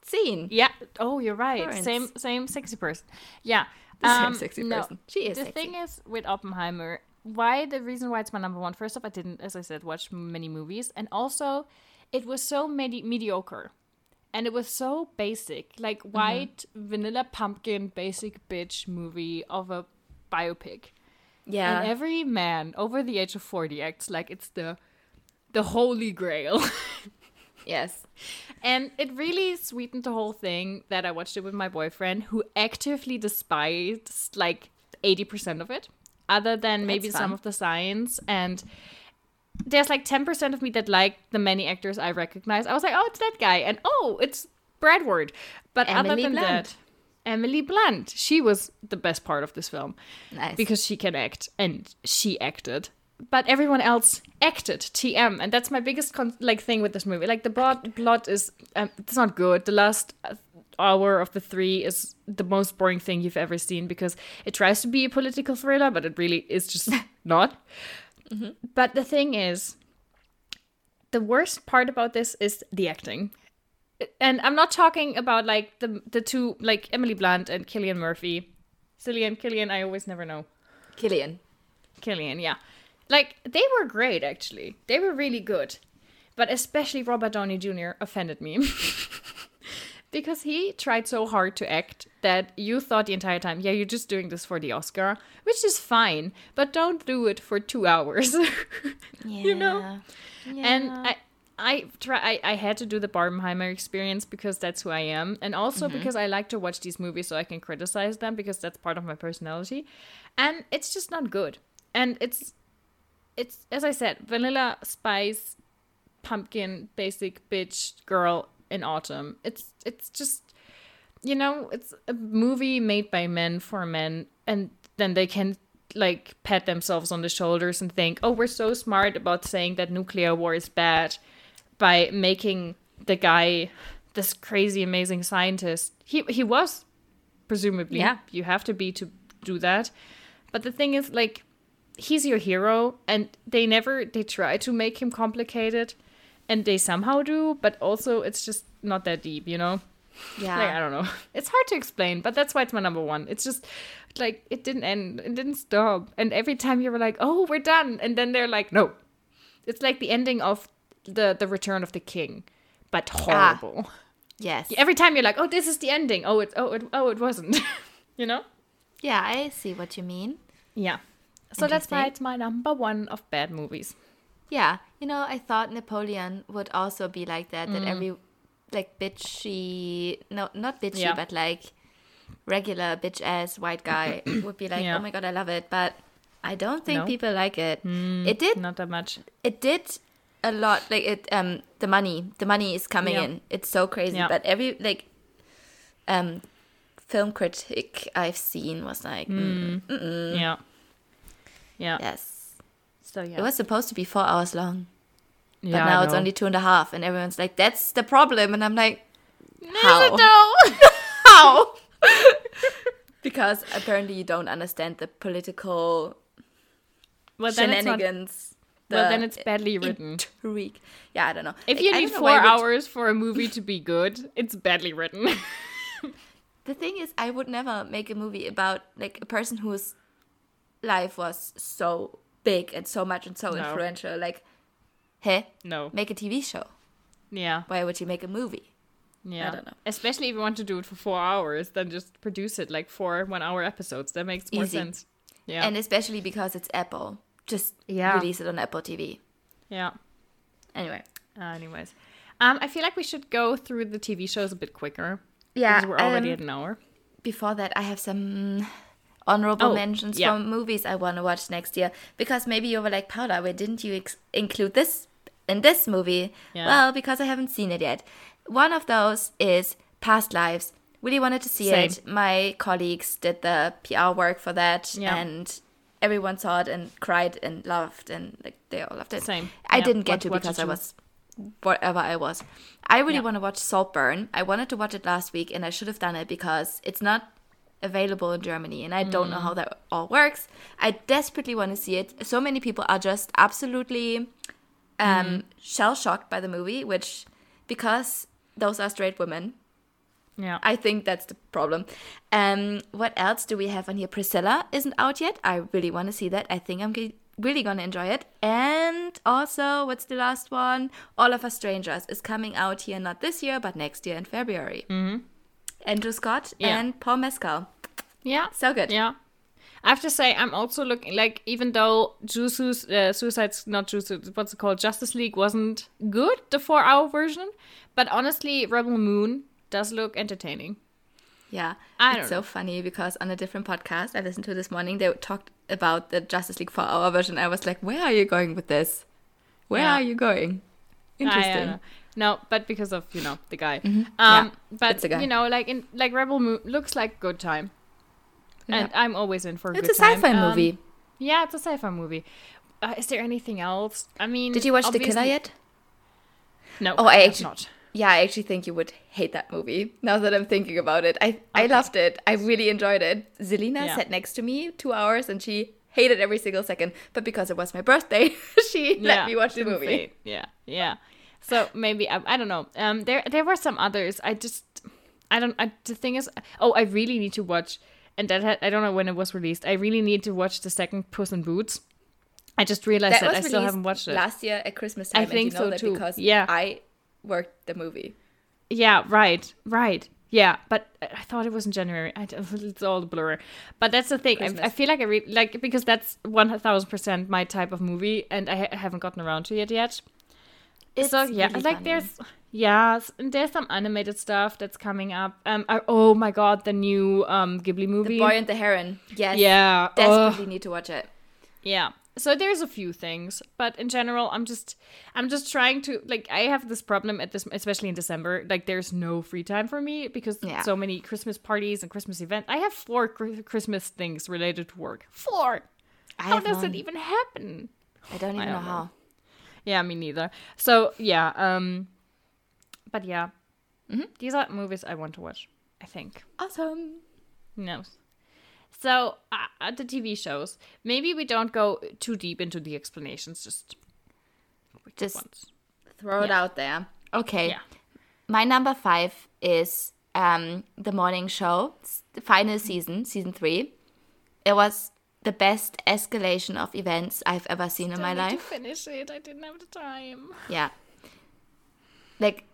scene. Yeah. Oh, you're right. Same same sexy person. Yeah. same Um, sexy no. She is The sexy. thing is with Oppenheimer, why the reason why it's my number one. First off, I didn't, as I said, watch many movies, and also it was so medi- mediocre, and it was so basic, like Mm-hmm. white vanilla pumpkin basic bitch movie of a biopic. Yeah. And every man over the age of 40 acts like it's the the holy grail. yes. and it really sweetened the whole thing that I watched it with my boyfriend who actively despised like 80% of it other than maybe That's some fun. of the signs and there's like 10% of me that liked the many actors I recognize. I was like, "Oh, it's that guy." And oh, it's Bradward. But other than Blunt. that, Emily Blunt, she was the best part of this film Nice. because she can act and she acted but everyone else acted tm and that's my biggest con- like thing with this movie like the plot plot is um, it's not good the last uh, hour of the three is the most boring thing you've ever seen because it tries to be a political thriller but it really is just not mm-hmm. but the thing is the worst part about this is the acting and i'm not talking about like the the two like emily blunt and killian murphy cillian killian i always never know Killian. Killian, yeah. Like they were great actually. They were really good. But especially Robert Downey Jr. offended me. because he tried so hard to act that you thought the entire time, yeah, you're just doing this for the Oscar, which is fine, but don't do it for 2 hours. you know? And I I try I, I had to do the Barbenheimer experience because that's who I am and also mm-hmm. because I like to watch these movies so I can criticize them because that's part of my personality. And it's just not good. And it's it's as I said, vanilla spice pumpkin basic bitch girl in autumn. It's it's just you know, it's a movie made by men for men and then they can like pat themselves on the shoulders and think, "Oh, we're so smart about saying that nuclear war is bad by making the guy this crazy amazing scientist." He he was presumably. Yeah. You have to be to do that. But the thing is like he's your hero and they never they try to make him complicated and they somehow do, but also it's just not that deep, you know? Yeah. Like, I don't know. It's hard to explain, but that's why it's my number one. It's just like it didn't end, it didn't stop. And every time you were like, "Oh, we're done," and then they're like, "No." It's like the ending of the the Return of the King, but horrible. Ah. yes. Every time you're like, "Oh, this is the ending." Oh, it oh it oh it wasn't. you know? Yeah, I see what you mean. Yeah. So that's why it's my number one of bad movies. Yeah, you know, I thought Napoleon would also be like that. Mm. That every like bitchy, no, not bitchy, Yeah. but like regular bitch ass white guy would be like, Yeah. oh my god, I love it. But I don't think No. people like it. it did. Not that much. It did a lot. Like it. Um, the money. The money is coming Yeah. in. It's so crazy. Yeah. But every like, um, film critic I've seen was like, mm, Yeah. Yeah. yes. So yeah. It was supposed to be four hours long. But yeah, now it's only two and a half, and everyone's like, "That's the problem," and I'm like, "How? No. How?" because apparently you don't understand the political well, then it's not, shenanigans. well, the then it's badly written. intrigue. Yeah, I don't know. If Like, you need four why I hours for a movie to be good, it's badly written. the thing is, I would never make a movie about like a person whose life was so big and so much and so No. influential. Like, hey, no. make a TV show. Yeah. Why would you make a movie? Yeah. I don't know. Especially if you want to do it for four hours, then just produce it like four one hour episodes. That makes more Easy. sense. Yeah. And especially because it's Apple, just Yeah. release it on Apple TV. yeah. Anyway, Uh, anyways. Um, I feel like we should go through the TV shows a bit quicker. Yeah, Because we're already um, at an hour. before that, I have some honorable Oh, mentions yeah. from movies I want to watch next year. Because maybe you were like, Paula, why didn't you ex- include this in this movie? Yeah. Well, because I haven't seen it yet. One of those is Past Lives. Really wanted to see Same. it. My colleagues did the PR work for that, Yeah. and everyone saw it and cried and loved, and like they all loved it. Same. I Yeah. didn't get to because I was whatever I was. I really Yeah. want to watch Saltburn. I wanted to watch it last week and I should have done it because it's not available in Germany and I don't know Mm. how that all works. I desperately want to see it. So many people are just absolutely um, Mm. shell shocked by the movie, which because those are straight women Yeah. I think that's the problem. Um, what else do we have on here? Priscilla isn't out yet. I really want to see that. I think I'm really gonna enjoy it. And also, what's the last one? All of Us Strangers is coming out here not this year, but next year in February. Mm-hmm. Andrew Scott Yeah. and Paul Mescal. Yeah. So good. Yeah. I have to say, I'm also looking like even though Jusu's uh, Suicide's not Jusu, what's it called? Justice League wasn't good, the four-hour version, but honestly, Rebel Moon does look entertaining. Yeah, I it's so know. funny because on a different podcast I listened to this morning, they talked about the Justice League four-hour version. I was like, "Where are you going with this? Where Yeah. are you going?" I Interesting. No, but because of you know the guy. Yeah, Um, but it's the guy. you know, like in like Rebel Moon looks like good time, and I'm always in for a It's good a sci-fi time. Um, movie. Yeah, it's a sci-fi movie. Uh, is there anything else? I mean, Did you watch The Killer yet? No. Oh, I actually- not. Yeah, I actually think you would hate that movie. Now that I'm thinking about it, I I loved it. I really enjoyed it. Zelina Yeah. sat next to me two hours and she hated every single second. But because it was my birthday, she let me watch the movie. fade. Yeah, yeah. So maybe I, I don't know. Um, there there were some others. I just I don't. I, the thing is, oh, I really need to watch. And that had, I don't know when it was released. I really need to watch the second Puss in Boots. I just realized that, That I still haven't watched it. last year at Christmas time. I think you know so too. Because Yeah. I worked the movie. Yeah, right, right. Yeah, but I I thought it was in January. I, it's all a blur. But that's the thing. I, I feel like I re- like because that's one thousand percent my type of movie, and I ha- haven't gotten around to it yet. It's so yeah, really like funny. there's yeah, and there's some animated stuff that's coming up. Um, I, oh my god, the new um Ghibli movie. The Boy and the Heron. Yes. yeah, Desperately need to watch it. yeah. So there's a few things, but in general, I'm just I'm just trying to like I have this problem at this, especially in December. Like there's no free time for me because Yeah. so many Christmas parties and Christmas events. I have four Christmas things related to work. Four. I How does none. it even happen? I don't even know don't know. how. Yeah, me neither. So yeah, um, but yeah, Mm-hmm. these are movies I want to watch. I think. Awesome. No. So uh, at the TV shows, maybe we don't go too deep into the explanations. Just Just once. throw it Yeah. out there. Okay. Yeah. My number five is um, the morning show, the final season, season three. It was the best escalation of events I've ever seen in my I need to life. finish it. I didn't have the time. Yeah. Like,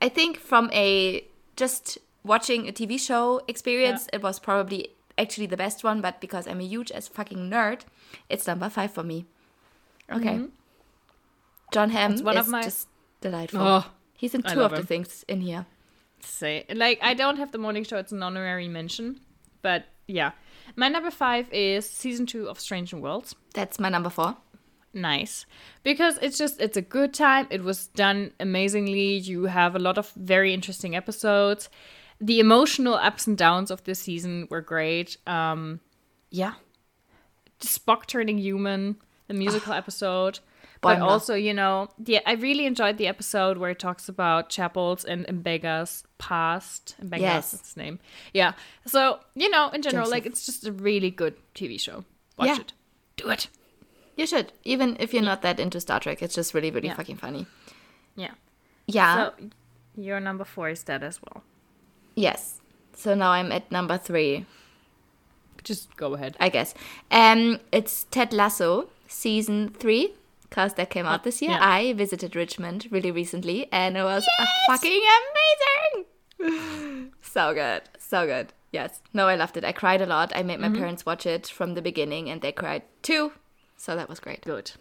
I think from a just watching a TV show experience, it was probably actually the best one, but because I'm a huge as fucking nerd, it's number five for me. Okay. Mm-hmm. Jon Hamm It's one is of my- just delightful. Oh, He's in two of love the things in here. Say like I don't have the morning show. It's an honorary mention, but yeah. My number five is season two of Strange New Worlds. That's my number four. nice. Because it's just it's a good time. It was done amazingly. You have a lot of very interesting episodes. The emotional ups and downs of this season were great. Um yeah. Spock turning human the musical episode but also you know yeah i really enjoyed the episode where it talks about chapels and M'Benga's past M'Benga's Yes. his name yeah so you know in general Joseph. like it's just a really good tv show watch Yeah. it do it You should, even if you're not that into Star Trek. It's just really, really Yeah. fucking funny. yeah Yeah. So your number four is that as well. yes. So now I'm at number three. Just go ahead. I guess. Um, it's Ted Lasso season three because that came out this year. yeah. I visited Richmond really recently, and it was a fucking amazing. so good, so good. Yes. No, I loved it. I cried a lot. I made my parents watch it from the beginning, and they cried too. So that was great. Good.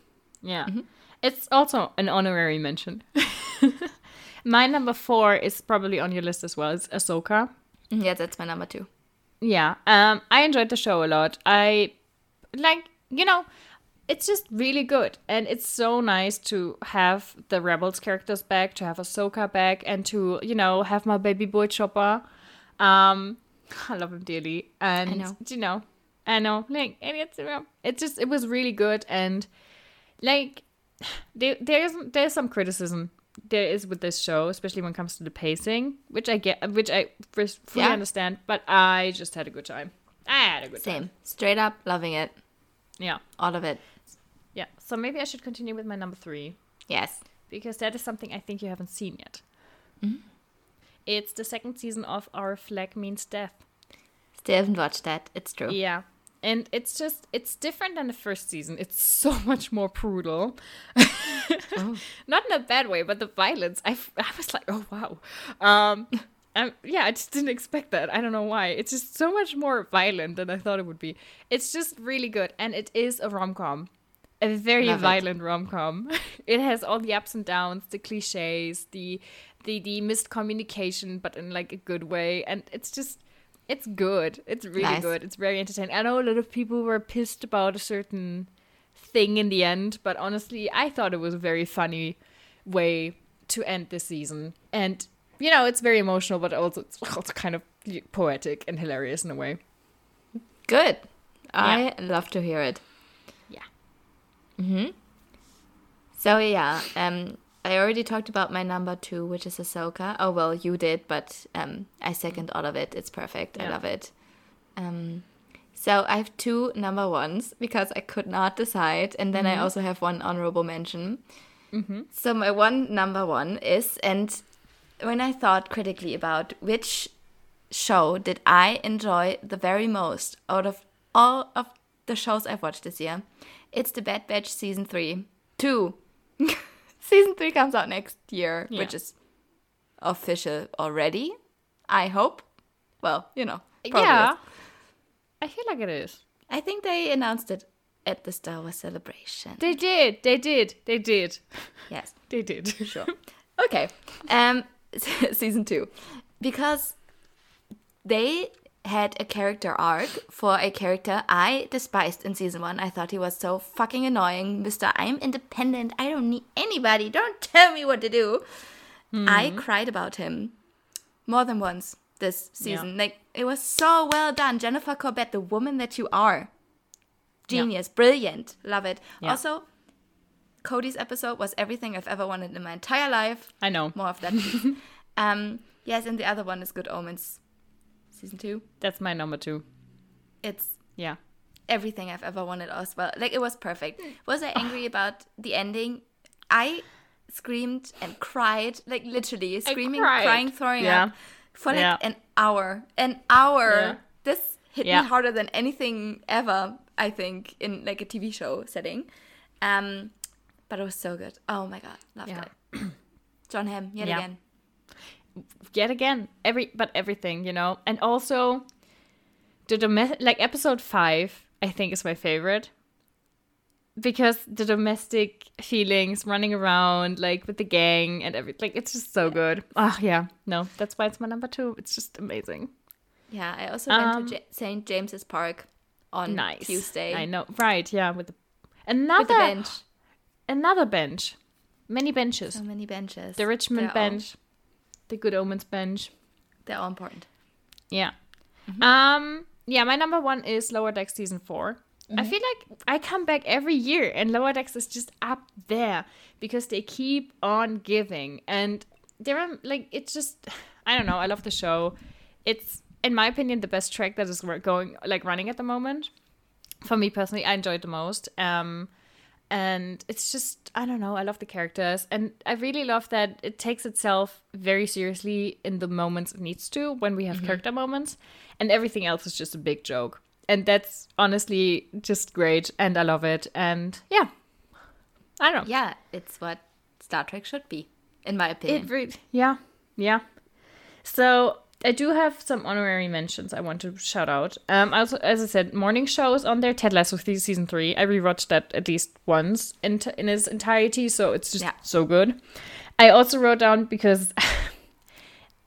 Yeah. Mm-hmm. It's also an honorary mention. My number four is probably on your list as well. It's Ahsoka. Yeah, that's my number two. Yeah. Um, I enjoyed the show a lot. I like, you know, it's just really good. And it's so nice to have the Rebels characters back, to have Ahsoka back, and to, you know, have my baby boy Chopper. Um, I love him dearly. And, know. you know, I know, like, it's, it's just, it was really good. And, like, there, there's there's some criticism there is with this show, especially when it comes to the pacing, which I get, which i fully Yeah. understand. But I just had a good time. I had a good time. Same. Straight up loving it. Yeah, All of it. Yeah. So maybe I should continue with my number three Yes. because that is something I think you haven't seen yet. Mm-hmm. it's the second season of Our Flag Means Death. Still haven't watched that. It's true. Yeah. And it's just it's different than the first season. It's so much more brutal. oh. Not in a bad way, but the violence. I, f- I was like, oh wow. Um, um, yeah, I just didn't expect that. I don't know why. It's just so much more violent than I thought it would be. It's just really good, and it is a rom com, a very Love violent rom com. it has all the ups and downs, the cliches, the the the miscommunication, but in like a good way, and it's just it's good. It's really Nice. good. It's very entertaining. I know a lot of people were pissed about a certain thing in the end, but honestly, I thought it was a very funny way to end this season. And you know, it's very emotional, but also it's also kind of poetic and hilarious in a way. Good. I love to hear it. Yeah. So yeah, um, I already talked about my number two, which is Ahsoka. Oh well, you did, but um, I second all of it. It's perfect. I love it. Um, so I have two number ones because I could not decide, and then I also have one honorable mention. So my one number one is, and when I thought critically about which show did I enjoy the very most out of all of the shows I've watched this year, it's the Bad Batch season three, two. season three comes out next year, which is official already. I hope. Well, you know, yeah. is. I feel like it is. I think they announced it at the Star Wars celebration. They did. They did. They did. Yes. They did. Sure. Okay. Um, season two, because they had a character arc for a character I despised in season one. I thought he was so fucking annoying, Mister. I'm independent. I don't need anybody. Don't tell me what to do. I cried about him more than once this season. Like it was so well done, Jennifer Corbett, the woman that you are. Genius, brilliant, love it. Yeah. Also, Cody's episode was everything I've ever wanted in my entire life. I know. More of that. um, yes, and the other one is Good Omens, season two. That's my number two. It's Yeah. everything I've ever wanted as well. Like it was perfect. Was I angry about the ending? I screamed and cried, like literally screaming, crying, throwing Yeah. up for like Yeah. an hour. An hour. Yeah. This hit me harder than anything ever. I think in like a TV show setting. Um, but it was so good. Oh my god, loved it. Jon Hamm yet again. Yet again every but everything you know? And also the domestic like episode five i think is my favorite. Because the domestic feelings running around like with the gang and everything like it's just so good. Ah yeah. No that's why it's my number two. It's just amazing. Yeah, I also went Um, to J- St. James's Park on nice. Tuesday. i know. Right yeah with the With another the bench. another bench. Many benches. So many benches. the richmond They're all- bench the good omens bench they're all important. Yeah. Um. Yeah. My number one is Lower Decks season 4 I feel like I come back every year, and Lower Decks is just up there because they keep on giving, and they're um, like it's just I don't know. I love the show. It's in my opinion the best track that is going like running at the moment. For me personally, I enjoyed the most. Um, and it's just I don't know. I love the characters, and I really love that it takes itself very seriously in the moments it needs to when we have mm-hmm. character moments, and everything else is just a big joke. And that's honestly just great, and I love it. And yeah, I don't know. Yeah, it's what Star Trek should be, in my opinion. It re- yeah, yeah. So I do have some honorary mentions I want to shout out. Um, also, as I said, morning shows on there. Ted Lasso season three. I rewatched that at least once in t- in its entirety, so it's just Yeah. so good. I also wrote down because.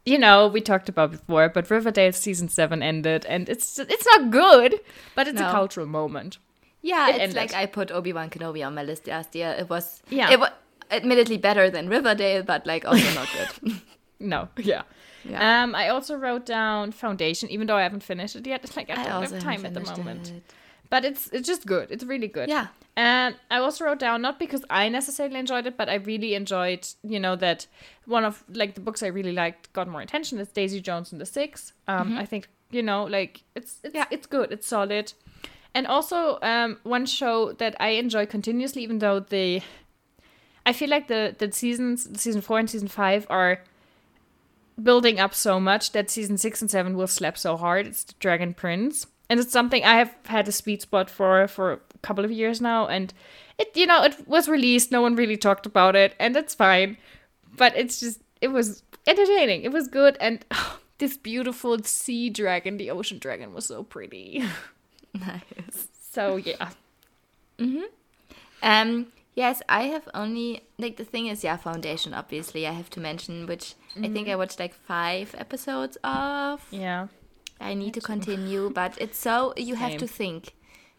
You know, we talked about before, but Riverdale season seven ended, and it's it's not good, but it's a cultural moment. yeah, it it's ended. like I put Obi Wan Kenobi on my list last year. It was Yeah. it was admittedly better than Riverdale, but like also not good. No, yeah. Yeah. Um, I also wrote down Foundation, even though I haven't finished it yet. It's like I don't also have time at the moment. it. But it's it's just good. It's really good. Yeah. And I also wrote down not because I necessarily enjoyed it, but I really enjoyed, you know, that one of like the books I really liked got more attention It's Daisy Jones and the Six. Um, I think you know, like it's it's Yeah. it's good. It's solid. And also um, one show that I enjoy continuously, even though the I feel like the the seasons season four and season five are building up so much that season six and seven will slap so hard. It's the Dragon Prince, and it's something I have had a sweet spot for for a couple of years now. And it, you know, it was released. No one really talked about it, and it's fine. But it's just, it was entertaining. It was good, and this beautiful sea dragon, the ocean dragon, was so pretty. Nice. So yeah, mhm. Um, yes, I have only like the thing is, yeah, Foundation. Obviously, I have to mention, which I think I watched like five episodes of. yeah, I need to continue, but it's so you have to think.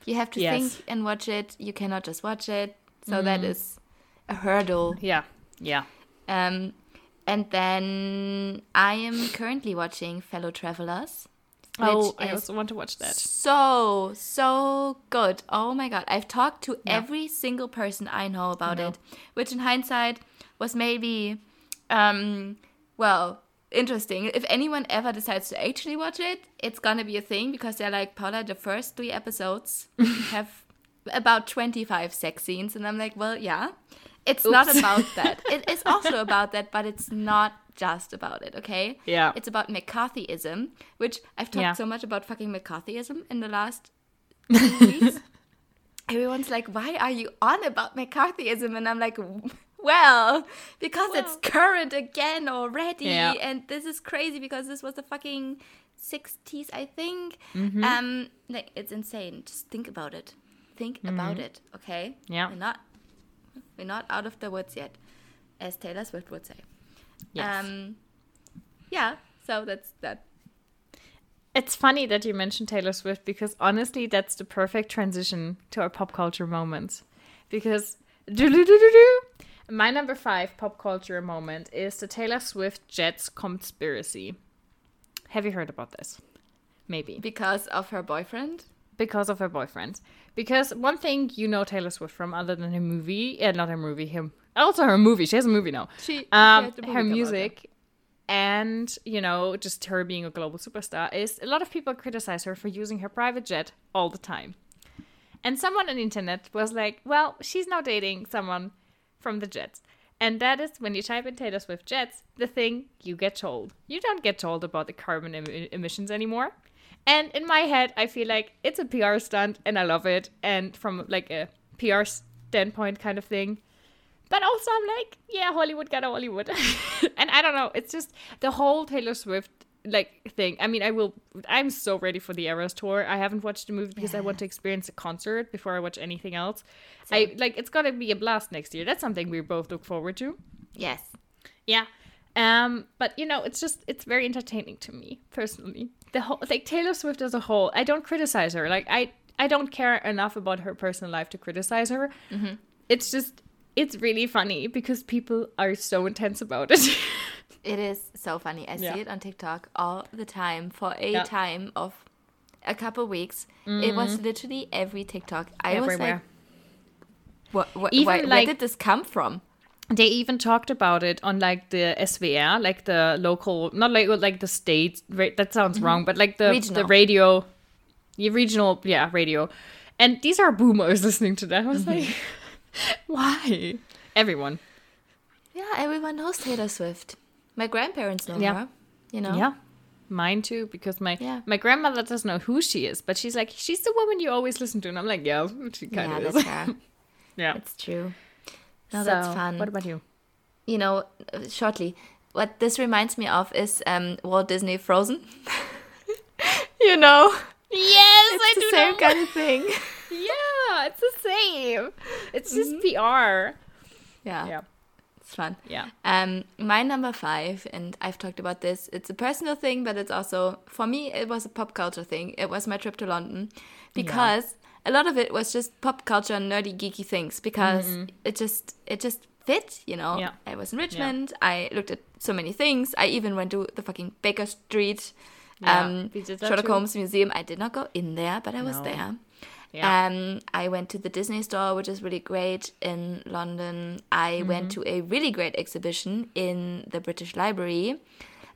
You have to Yes. think and watch it. You cannot just watch it. So that is a hurdle. yeah, yeah. Um, and then I am currently watching Fellow Travelers. Oh, I also want to watch that. so so good. Oh my god, I've talked to every single person I know about it, which in hindsight was maybe um well, interesting. If anyone ever decides to actually watch it, it's going to be a thing because they're like Paula the first 3 episodes have about 25 sex scenes and I'm like, well, yeah. It's not about that. It is also about that, but it's not just about it, okay? Yeah. It's about McCarthyism, which I've talked Yeah. so much about fucking McCarthyism in the last weeks. Everyone's like, why are you on about McCarthyism? And I'm like, well, because it's current again already. Yeah. And this is crazy because this was the fucking 60s, I think. Mm-hmm. Um, like, it's insane. Just think about it. Think about it, okay? Yeah. We're not, we're not out of the woods yet, as Taylor Swift would say. Yes. Um, yeah, so that's that. It's funny that you mentioned Taylor Swift because honestly, that's the perfect transition to our pop culture moments. Because my number five pop culture moment is the Taylor Swift Jets conspiracy. Have you heard about this? Maybe Because of her boyfriend? because of her boyfriend. Because one thing you know Taylor Swift from, other than her movie, yeah, not her movie, him, also her movie. She has a movie now. She- she um, the movie her music, and you know, just her being a global superstar is a lot of people criticize her for using her private jet all the time. And someone on the internet was like, "Well, she's now dating someone from the Jets." And that is when you type in Taylor Swift Jets, the thing you get told. You don't get told about the carbon em- emissions anymore. And in my head, I feel like it's a PR stunt and I love it. And from like a PR standpoint kind of thing. But also I'm like, yeah, Hollywood got a Hollywood. and I don't know, it's just the whole Taylor Swift like thing. I mean, I will I'm so ready for the Eras tour. I haven't watched the movie because I want to experience a concert before I watch anything else. I like it's gonna be a blast next year. That's something we both look forward to. Yes. Yeah. Um, but you know, it's just it's very entertaining to me personally. The whole like Taylor Swift as a whole, I don't criticize her. Like I I don't care enough about her personal life to criticize her. It's just it's really funny because people are so intense about it. It is so funny. I Yeah. see it on TikTok all the time for a Yeah. time of a couple weeks. It was mm. literally every TikTok. I was like, what, what, Even, why- where like- did this come from? They even talked about it on like the SWR, like the local, not like like the state. Ra- that sounds mm-hmm. wrong, but like the the radio, the regional, yeah, radio. And these are boomers listening to that. I was mm-hmm. like, why? Everyone. Yeah, everyone knows Taylor Swift. My grandparents know Yeah. her. You know? Yeah. Mine too, because my Yeah. my grandmother doesn't know who she is, but she's like, she's the woman you always listen to, and I'm like, yeah, she kind Yeah, of that's is. her. yeah, It's true. No, that's So, fun. What about you? you know, shortly, what this reminds me of is um, Walt Disney Frozen. you know, Yes, it's the same kind of thing. Yeah, it's the same. It's just PR. Yeah, Yeah, it's fun. yeah. Um, my number five, and I've talked about this. It's a personal thing, but it's also for me. It was a pop culture thing. It was my trip to London because a lot of it was just pop culture, nerdy, geeky things. Because it just it just fit, you know. Mm-hmm. Yeah. I was in Richmond. I looked at so many things. I even went to the fucking Baker Street. Yeah, um, we did that Sherlock. Holmes Museum. I did not go in there, but I was there. Yeah. Um, I went to the Disney store, which is really great in London. I Mm-hmm. went to a really great exhibition in the British Library.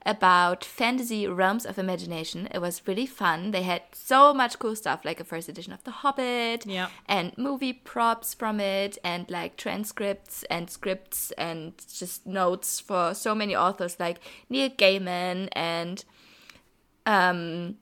about fantasy realms of imagination. It was really fun. They had so much cool stuff, like a first edition of The Hobbit, Yeah. and movie props from it, and like transcripts and scripts and just notes for so many authors like Neil Gaiman and um,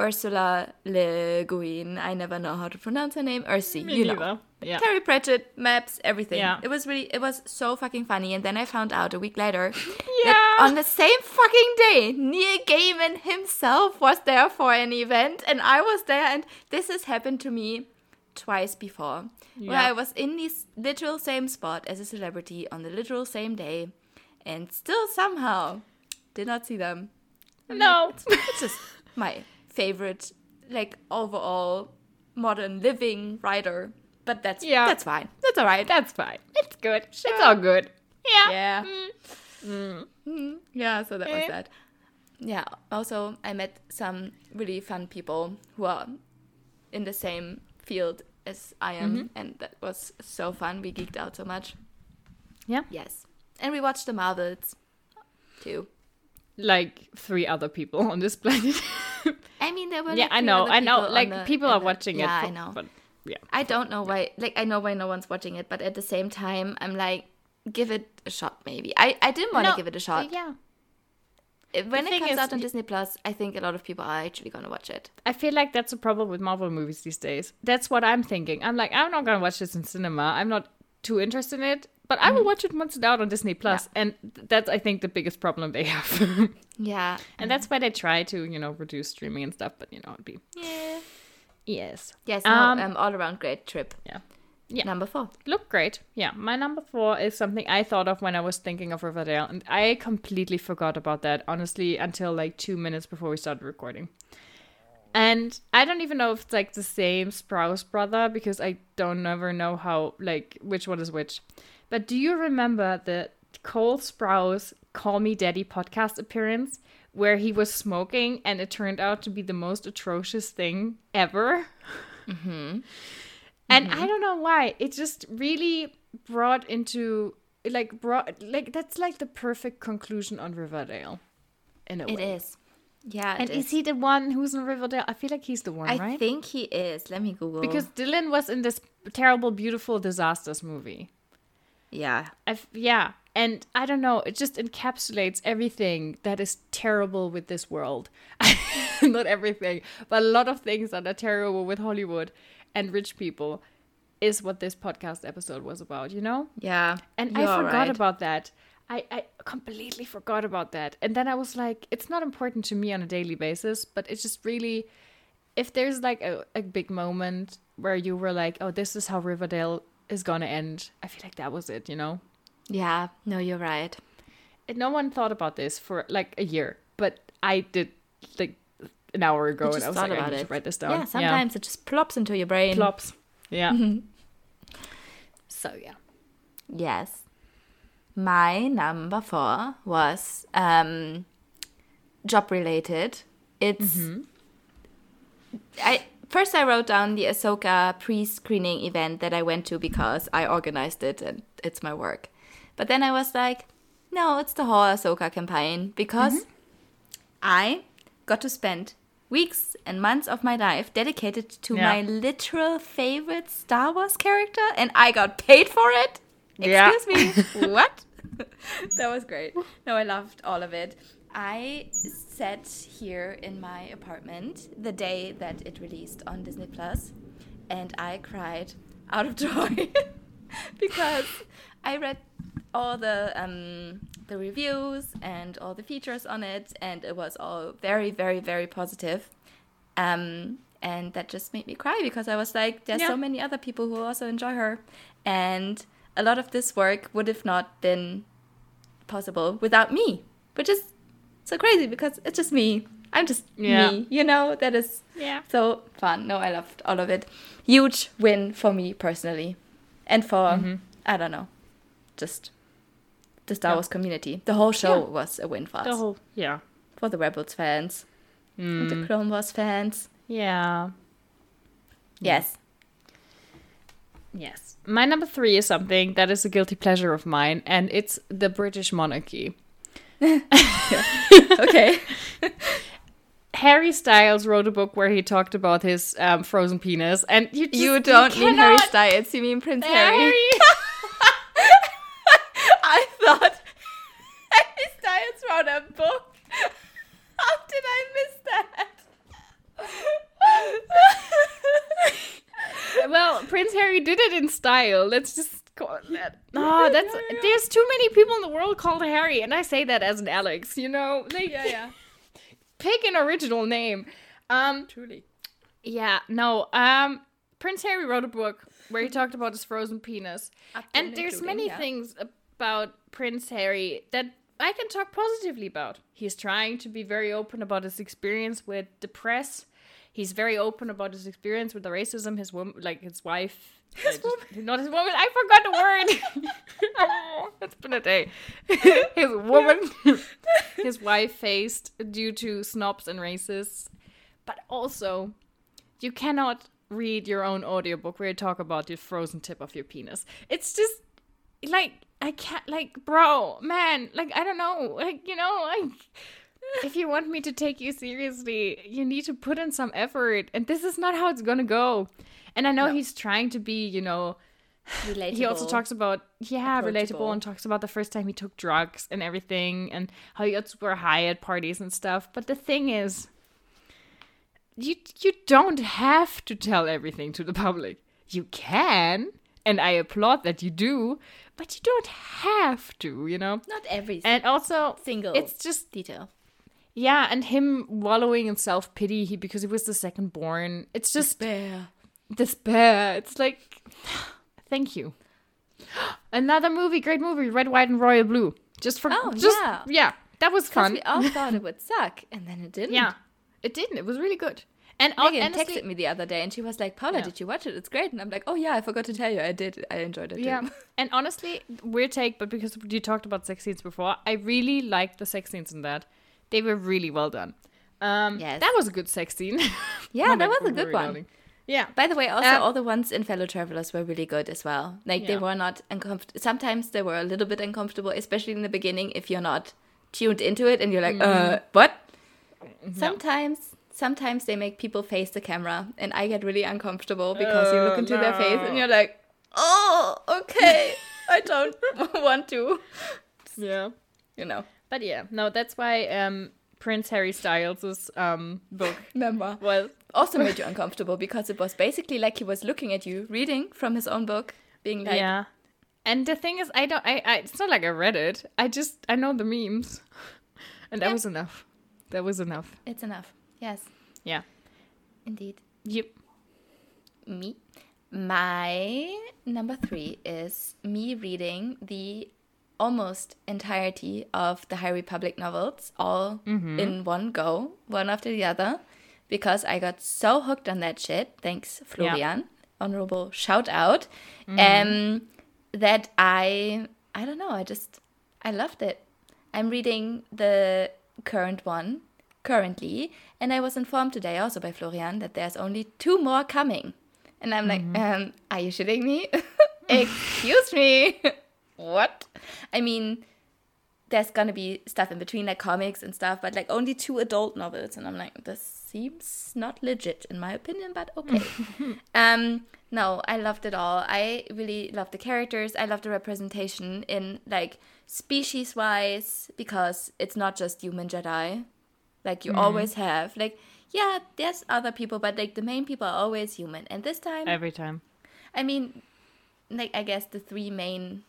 Ursula Le Guin. I never know how to pronounce her name. Ursi, Me you know. neither. Yeah. Terry Pratchett, maps, everything. Yeah. It was really, it was so fucking funny. And then I found out a week later Yeah. that on the same fucking day, Neil Gaiman himself was there for an event, and I was there. And this has happened to me twice before, where I was in the literal same spot as a celebrity on the literal same day, and still somehow did not see them. No. It's just my favorite, like overall modern living writer. But that's Yeah. that's fine. That's all right. That's fine. It's good. It's all good. Yeah. yeah. Mm. Mm, yeah, so that was Eh. that. Yeah, also I met some really fun people who are in the same field as I am, Mm-hmm. and that was so fun. We geeked out so much. Yeah. Yes. And we watched the Marvels too. Like three other people on this planet. I mean, there were yeah, like I know. I know. Like the- people are the- watching it. Yeah, I know. But yeah. I don't know why. Like, I know why no one's watching it, but at the same time, I'm like, give it a shot, maybe. I, I didn't want to No, give it a shot. Yeah. When the it comes is, out on Disney Plus, I think a lot of people are actually going to watch it. I feel like that's a problem with Marvel movies these days. That's what I'm thinking. I'm like, I'm not gonna watch this in cinema. I'm not too interested in it, but I will watch it once it's out on Disney Plus, and that's I think the biggest problem they have. Yeah. and that's why they try to you know reduce streaming and stuff. But you know, it'd be Yeah. yes, Yes, no, Um, um, all around great trip. yeah. Yeah. Number four. look great. Yeah, my number four is something I thought of when I was thinking of Riverdale, and I completely forgot about that honestly until like two minutes before we started recording. And I don't even know if it's like the same Sprouse brother because I don't ever know how like which one is which. But do you remember the Cole Sprouse "Call Me Daddy" podcast appearance where he was smoking and it turned out to be the most atrocious thing ever? Mm-hmm. And I mm-hmm. don't know why. It just really brought into like brought like that's like the perfect conclusion on Riverdale. In a It way. is. Yeah, it And is he the one who's in Riverdale? I feel like he's the one, I right? think he is. Let me Google. because Dylan was in this terrible, beautiful disasters movie. Yeah, I f- yeah, and I don't know. It just encapsulates everything that is terrible with this world. Not everything, but a lot of things that are terrible with Hollywood and rich people is what this podcast episode was about. You know. yeah. And I forgot right. about that. I, I completely forgot about that. And then I was like, it's not important to me on a daily basis, but it's just really, if there's like a, a big moment where you were like, oh, this is how Riverdale is going to end, I feel like that was it, you know? Yeah, no, you're right. And no one thought about this for like a year, but I did like an hour ago and I was like, I need it. to write this down. Yeah, sometimes it just plops into your brain. Plops. Yeah. Mm-hmm. So, yeah. Yes. My number four was um, job related. It's I first I wrote down the Ahsoka pre-screening event that I went to because I organized it and it's my work. But then I was like, no, it's the whole Ahsoka campaign because mm-hmm. I got to spend weeks and months of my life dedicated to Yeah. my literal favorite Star Wars character and I got paid for it. Yeah. Excuse me. what? that was great. No, I loved all of it. I sat here in my apartment the day that it released on Disney Plus and I cried out of joy because I read all the um, the reviews and all the features on it and it was all very very very positive. Um, and that just made me cry because I was like, there's Yeah. so many other people who also enjoy her, and a lot of this work would have not been possible without me, which is so crazy because it's just me. I'm just Yeah. me, you know. That is Yeah. so fun. No, I loved all of it. Huge win for me personally, and for mm-hmm. I don't know, just the Star. Yeah. Wars community. The whole show Yeah. was a win for us. The whole, yeah. for the Rebels fans, and the mm. Clone Wars fans. Yeah. Yes. Yes. My number three is something that is a guilty pleasure of mine, and it's the British monarchy. Okay. Harry Styles wrote a book where he talked about his um, frozen penis, and you just, You don't mean Harry Styles, you mean Prince Harry. Harry. I thought Harry Styles wrote a book. How did I miss that? well, Prince Harry did it in style. Let's just call it that. No, that's there's too many people in the world called Harry, and I say that as an Alex. You know, like yeah, yeah. pick an original name. Um, Truly. yeah, no. Um, Prince Harry wrote a book where he talked about his frozen penis, and there's many yeah. things about Prince Harry that I can talk positively about. He's trying to be very open about his experience with the press. He's very open about his experience with the racism. His woman, like his wife, his not his woman. I forgot the word. oh, it's been a day. his woman, his wife faced due to snobs and racists, but also you cannot read your own audiobook where you talk about the frozen tip of your penis. It's just like I can't like bro, man, like I don't know. Like, you know, like if you want me to take you seriously, you need to put in some effort. And this is not how it's gonna go. And I know he's trying to be, you know, Relatable. he also talks about yeah, relatable and talks about the first time he took drugs and everything and how he got super high at parties and stuff. But the thing is, you you don't have to tell everything to the public. You can, and I applaud that you do, but you don't have to, you know. not every And also, single it's just detail. Yeah, and him wallowing in self pity he, because he was the second born. It's just Bear. despair. It's like, thank you. Another movie, great movie, Red, White, and Royal Blue. Just for Oh, just, yeah. yeah, that was fun. we all thought it would suck, and then it didn't. yeah, it didn't. It was really good. And Megan honestly, texted me the other day, and she was like, "Paula, Yeah. did you watch it? It's great." And I'm like, "Oh yeah, I forgot to tell you, I did. I enjoyed it too." Yeah, and honestly, weird take, but because you talked about sex scenes before, I really liked the sex scenes in that. They were really well done. Um, Yes. that was a good sex scene. Yeah, that was a good one. Yeah, By the way, also Um, all the ones in Fellow Travelers were really good as well. Like they were not uncomfortable. Sometimes they were a little bit uncomfortable, especially in the beginning if you're not tuned into it and you're like, Mm-hmm. uh, what? Sometimes, sometimes they make people face the camera, and I get really uncomfortable because you look into their face and you're like, oh, okay, I don't want to. yeah. You know, But yeah, no, that's why um, Prince Harry Styles' um, book remember. was Also made you uncomfortable because it was basically like he was looking at you, reading from his own book, being like, yeah. And the thing is, I don't. I, I. It's not like I read it. I just. I know the memes, and that Yeah. was enough. That was enough. it's enough. Yes, Yeah. indeed. Yep. me. My number three is me reading the almost entirety of the High Republic novels, all in one go, one after the other, because I got so hooked on that shit. Thanks, Florian. Honorable shout out. Um, that I, I don't know, I just, I loved it. I'm reading the current one currently, and I was informed today also by Florian that there's only two more coming. And I'm like, um, are you shitting me? Excuse me. what? I mean, there's gonna be stuff in between, like comics and stuff, but like only two adult novels. And I'm like, this seems not legit in my opinion, but okay. um, no, I loved it all. I really loved the characters. I loved the representation in like species wise because it's not just human Jedi like you always have. Like, yeah, there's other people, but like the main people are always human. And this time, Every time. I mean, like I guess the three main,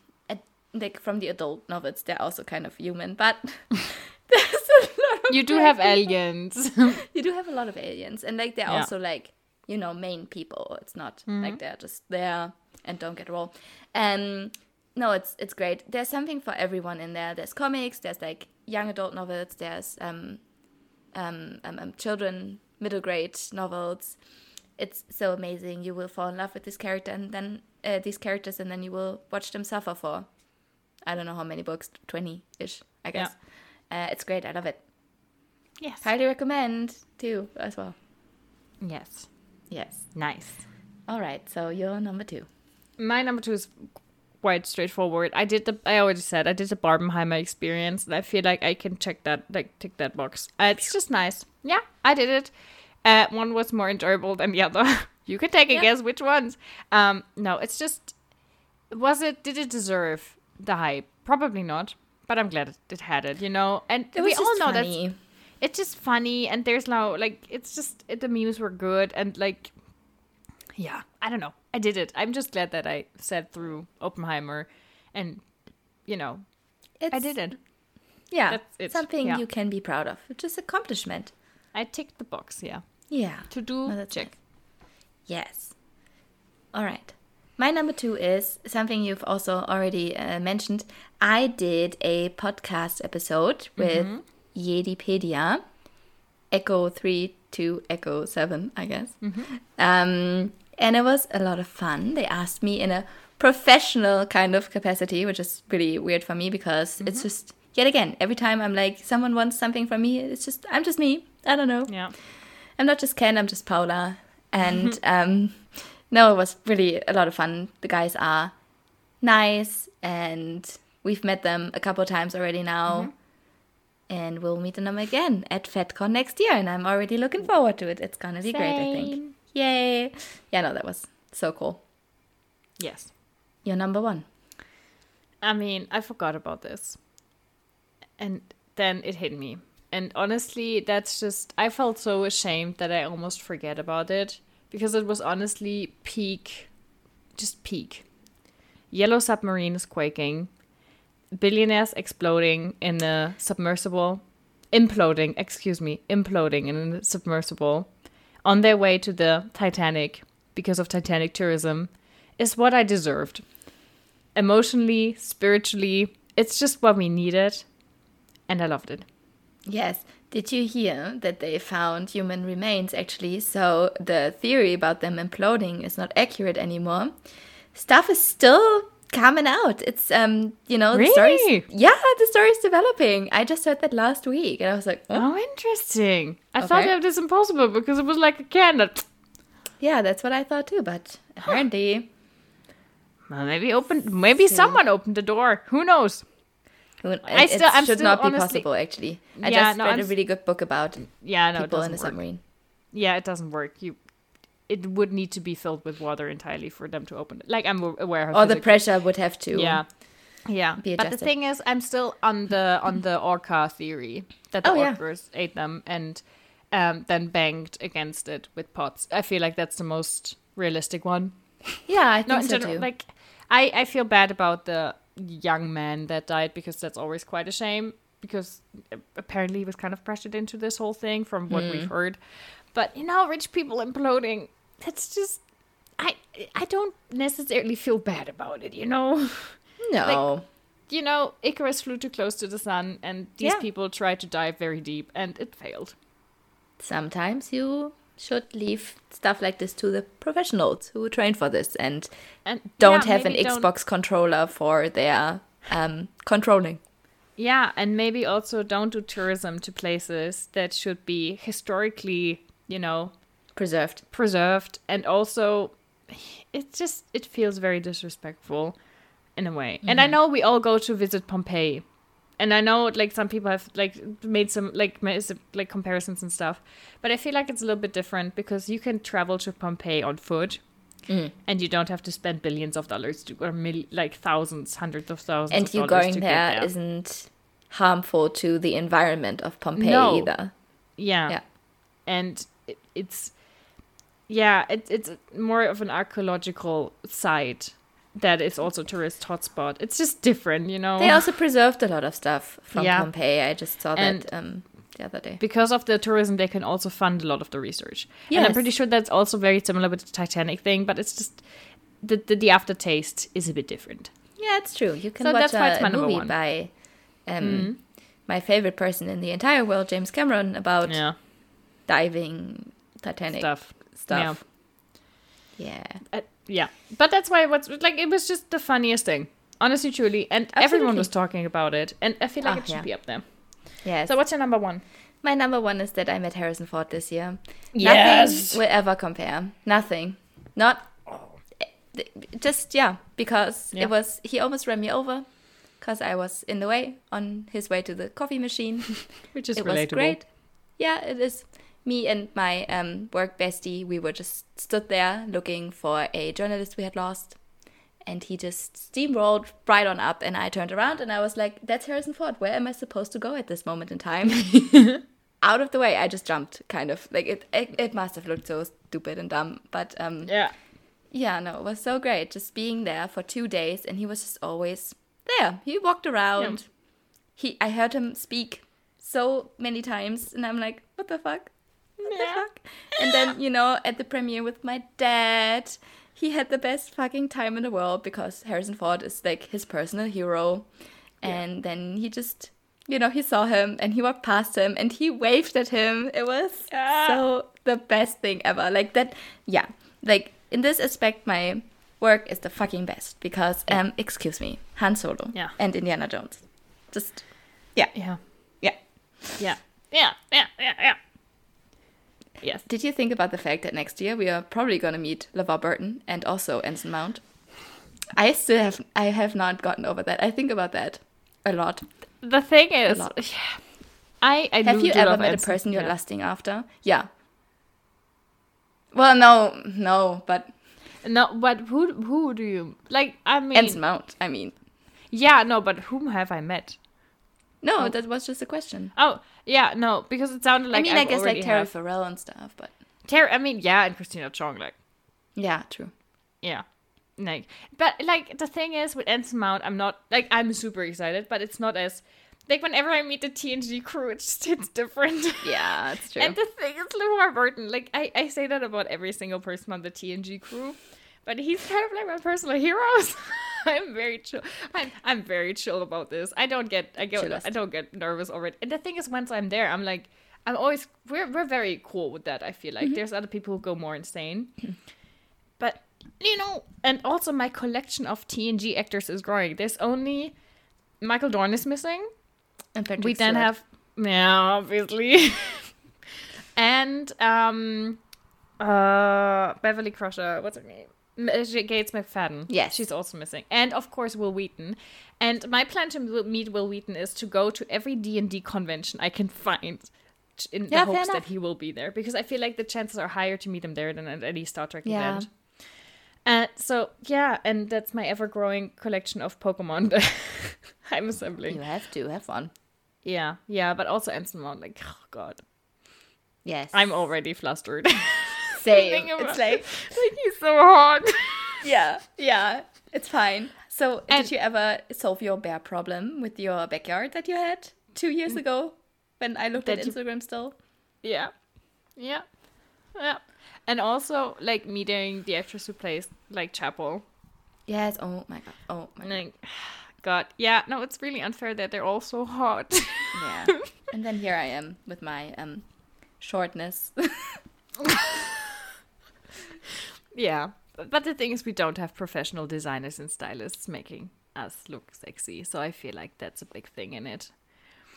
like from the adult novels, they're also kind of human, but there's a lot of You do have people. aliens. You do have a lot of aliens, and like they're Yeah. also like you know main people. It's not Mm-hmm. like they're just there and don't get role. Um, no, it's it's great. There's something for everyone in there. There's comics. There's like young adult novels. There's um, um, um, um children middle grade novels. It's so amazing. You will fall in love with this character and then uh, these characters, and then you will watch them suffer for I don't know how many books, twenty ish, I guess. Uh, it's great. I love it. yes. Highly recommend too as well. Yes. Yes. Nice. All right. So you're number two. My number two is quite straightforward. I did the I already said I did the Barbenheimer experience, and I feel like I can check that like tick that box. Uh, it's just nice. Yeah, I did it. Uh, one was more enjoyable than the other. you can take a guess which ones. Um, no, it's just was it did it deserve the hype? Probably not. But I'm glad it, had it, you know. And It we all know that's funny. it's just funny and there's no like it's just it, the memes were good and like yeah i don't know i did it i'm just glad that i sat through oppenheimer and you know It's, i did it Yeah, That's it, something yeah. you can be proud of. It's just accomplishment. i ticked the box yeah Yeah. to do Oh, check nice. Yes. All right. My number two is something you've also already uh, mentioned. I did a podcast episode with Jedipedia, Echo 3 to Echo 7, I guess. Um, and it was a lot of fun. They asked me in a professional kind of capacity, which is pretty weird for me because it's just, yet again, every time I'm like, someone wants something from me, it's just, I'm just me. I don't know. yeah I'm not just Ken, I'm just Paula. And um, no, it was really a lot of fun. The guys are nice, and we've met them a couple times already now. Mm-hmm. And we'll meet them again at FedCon next year, and I'm already looking forward to it. It's gonna be great, I think. Yay! Yeah, no, that was so cool. yes You're number one. i mean i forgot about this and then it hit me and honestly that's just i felt so ashamed that i almost forget about it because it was honestly peak just peak. Yellow submarine is quaking. Billionaires exploding in a submersible. Imploding excuse me imploding in a submersible. On their way to the titanic because of titanic tourism is what i deserved. Emotionally spiritually it's just what we needed and i loved it. Yes. Did you hear that they found human remains actually? So the theory about them imploding is not accurate anymore. Stuff is still coming out. It's um, you know, the story's yeah, the story's developing. I just heard that last week, and I was like, oh, oh interesting i thought that was impossible because it was like a can that yeah, that's what I thought too. But apparently, well, maybe opened maybe someone opened the door who knows who- I it I'm should still not be honestly- possible. Actually, I Yeah, just no, read I'm a really good book about yeah no it people in doesn't a work. submarine. yeah it doesn't work you it would need to be filled with water entirely for them to open it like i'm aware of Or the pressure would have to. Yeah. Yeah. be But the thing is I'm still on the on the orca theory that the Oh, yeah. orcas ate them and um, then banged against it with pots. I feel like that's the most realistic one. yeah, I No, think in so general, too. like I, I feel bad about the young man that died because that's always quite a shame because apparently he was kind of pressured into this whole thing from what Hmm. we've heard. But you know, rich people imploding, that's just I I don't necessarily feel bad about it, you know? no. you know, Icarus flew too close to the sun, and these Yeah. people tried to dive very deep, and it failed. sometimes you should leave stuff like this to the professionals who train for this and And don't yeah, have an don't- Xbox controller for their um, controlling. Yeah, and maybe also don't do tourism to places that should be historically, you know, Preserved. preserved, and also it just it feels very disrespectful in a way. And I know we all go to visit Pompeii. And I know like some people have like made some like made some, like comparisons and stuff. But I feel like it's a little bit different because you can travel to Pompeii on foot. Mm. And you don't have to spend billions of dollars to or mil- like thousands, hundreds of thousands And of you dollars going there there. not harmful to the environment of Pompeii No. either. Yeah. Yeah. And it, it's yeah, it, it's more of an archaeological site that is also tourist hotspot. It's just different, you know. They also preserved a lot of stuff from Yeah. Pompeii. I just saw And- that um, the other day. because of the tourism, they can also fund a lot of the research. And I'm pretty sure that's also very similar with the Titanic thing, but it's just the the, the aftertaste is a bit different. Yeah, it's true. You can So watch that's why it's a, my a movie one. By um, my favorite person in the entire world, James Cameron, about Yeah, diving Titanic stuff. stuff. Yeah. Uh, yeah, but that's why what's like it was just the funniest thing, honestly, truly, and everyone was talking about it, and I feel like Ah, it should yeah. be up there. Yes. So what's your number one? My number one is that I met Harrison Ford this year. Yes. Nothing will ever compare. Nothing. Not just yeah, because Yeah. it was he almost ran me over because I was in the way on his way to the coffee machine. Which is it relatable. was great. Yeah, it is. Me and my um, work bestie, we were just stood there looking for a journalist we had lost. And he just steamrolled right on up, and I turned around and I was like, That's Harrison Ford. Where am I supposed to go at this moment in time? Out of the way, I just jumped, kind of. Like, it, it, it must have looked so stupid and dumb. But um, Yeah. yeah, no, it was so great just being there for two days, and he was just always there. He walked around. He, I heard him speak so many times, and I'm like, what the fuck? Fuck? And then you know, at the premiere with my dad, he had the best fucking time in the world because Harrison Ford is like his personal hero, and then he just. You know, he saw him and he walked past him and he waved at him. It was so the best thing ever. Like that, yeah. Like in this aspect, my work is the fucking best because, um, excuse me, Han Solo Yeah. and Indiana Jones. Just, yeah, Yeah. yeah. Yeah. Yeah. Yeah. Yeah. Yeah. Yes. Did you think about the fact that next year we are probably going to meet LeVar Burton and also Anson Mount? I still have, I have not gotten over that. I think about that a lot. The thing is, lot. I, I Have do- you do ever met a person you're yeah. lusting after? Yeah. Well, no, no, but No, but who who do you like? I mean, Anson Mount. I mean, yeah, no, but whom have I met? No, oh. that was just a question. Oh, yeah, no, because it sounded like I mean, I I've guess like Terry have- Farrell and stuff, but Terry. I mean, yeah, and Christina Chong, like, yeah, true. yeah, like, but like the thing is with Anson Mount, I'm not like I'm super excited, but it's not as like whenever I meet the TNG crew, it just hits different. Yeah, it's true. And the thing is, LeVar Burton, like I, I say that about every single person on the TNG crew, but he's kind of like my personal hero. I'm very chill. I'm, I'm very chill about this. I don't get I get Chillest. I don't get nervous already. And the thing is, once I'm there, I'm like I'm always we're we're very cool with that. I feel like there's other people who go more insane, but you know, and also my collection of TNG actors is growing. There's only Michael Dorn is missing And Patrick we then Stewart. have yeah obviously and um uh beverly crusher what's her name Gates McFadden. Yes. She's also missing. And of course Wil Wheaton. And my plan to meet Wil Wheaton is to go to every D&D convention I can find in Yeah, the hopes that he will be there because I feel like the chances are higher to meet him there than at any Star Trek Yeah. event. Uh, so yeah, and that's my ever-growing collection of Pokemon that I'm assembling. You have to have fun. Yeah, yeah, but also Mount, like, oh god, Yes. I'm already flustered. same. It's like like he's so hot. yeah, yeah. It's fine. So, And- did you ever solve your bear problem with your backyard that you had two years ago when I looked at That you- Instagram still? yeah, yeah, yeah, and also like meeting the actress who plays like Chapel. Yes. Oh my god. Oh my. Like, God, yeah, no, it's really unfair that they're all so hot. Yeah. and then here I am with my um shortness. Yeah, but, the thing is, we don't have professional designers and stylists making us look sexy, so I feel like that's a big thing in it.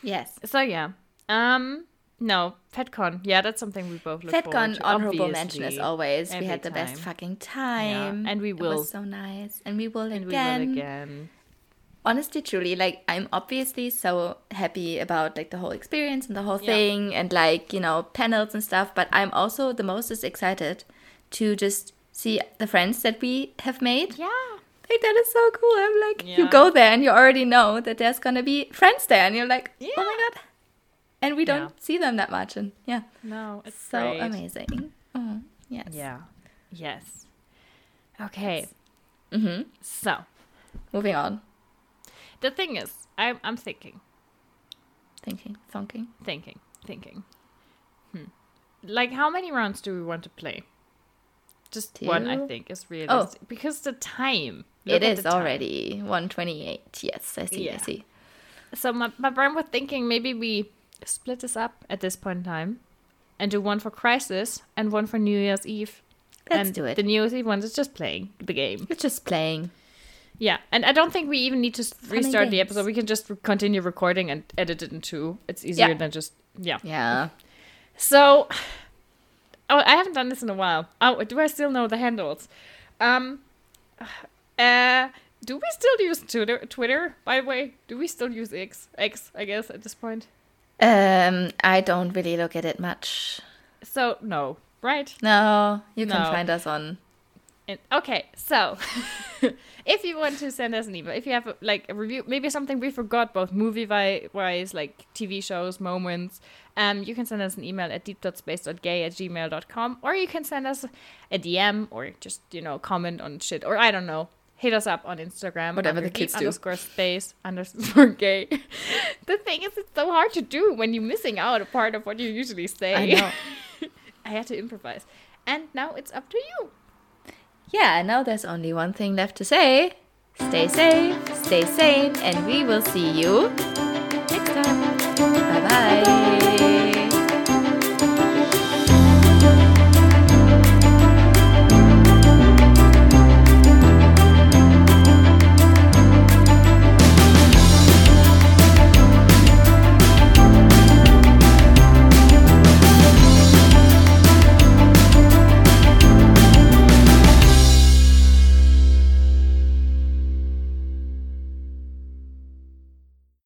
yes. So yeah, um, no, FedCon, yeah, that's something we both look forward FedCon to. honorable mention as always. Every we had the best fucking time. Yeah. and we will. It was so nice, and we will And we will again. honestly truly like i'm obviously so happy about like the whole experience and the whole Yeah. thing and like you know panels and stuff but i'm also the most is excited to just see the friends that we have made Yeah. like that is so cool i'm like you go there and you already know that there's gonna be friends there and you're like yeah. oh my god and we don't Yeah. see them that much and yeah No, it's so great. amazing oh yes Yeah. Yes. Okay. mm-hmm. So moving on the thing is, I'm I'm thinking, thinking thinking thinking, thinking. Hmm. Like, how many rounds do we want to play? Just one, I think, is realistic oh. because the time. look it is already 128 yes i see i see So my my brain was thinking maybe we split this up at this point in time, and do one for Crisis and one for New Year's Eve. Let's and do it. The New Year's Eve one is just playing the game. It's just playing. Yeah, and I don't think we even need to s- restart the episode. We can just continue recording and edit it in two. It's easier Yeah. than just yeah. Yeah. So, oh, I haven't done this in a while. Oh, do I still know the handles? Um, Uh, do we still use Twitter? Twitter, by the way, do we still use X? X, I guess at this point. Um, I don't really look at it much. So no, right? No, you can No. find us on. And, okay, so if you want to send us an email, if you have like a review, maybe something we forgot, both movie wise, like TV shows, moments, um, you can send us an email at deep.space.gay at gmail.com, or you can send us a DM or just, you know, comment on shit, or I don't know. Hit us up on Instagram. Whatever the kids deep do. Underscore space underscore gay. the thing is, it's so hard to do when you're missing out a part of what you usually say. I know. I had to improvise. And now it's up to you yeah, now there's only one thing left to say. Stay safe, stay sane, and we will see you next time.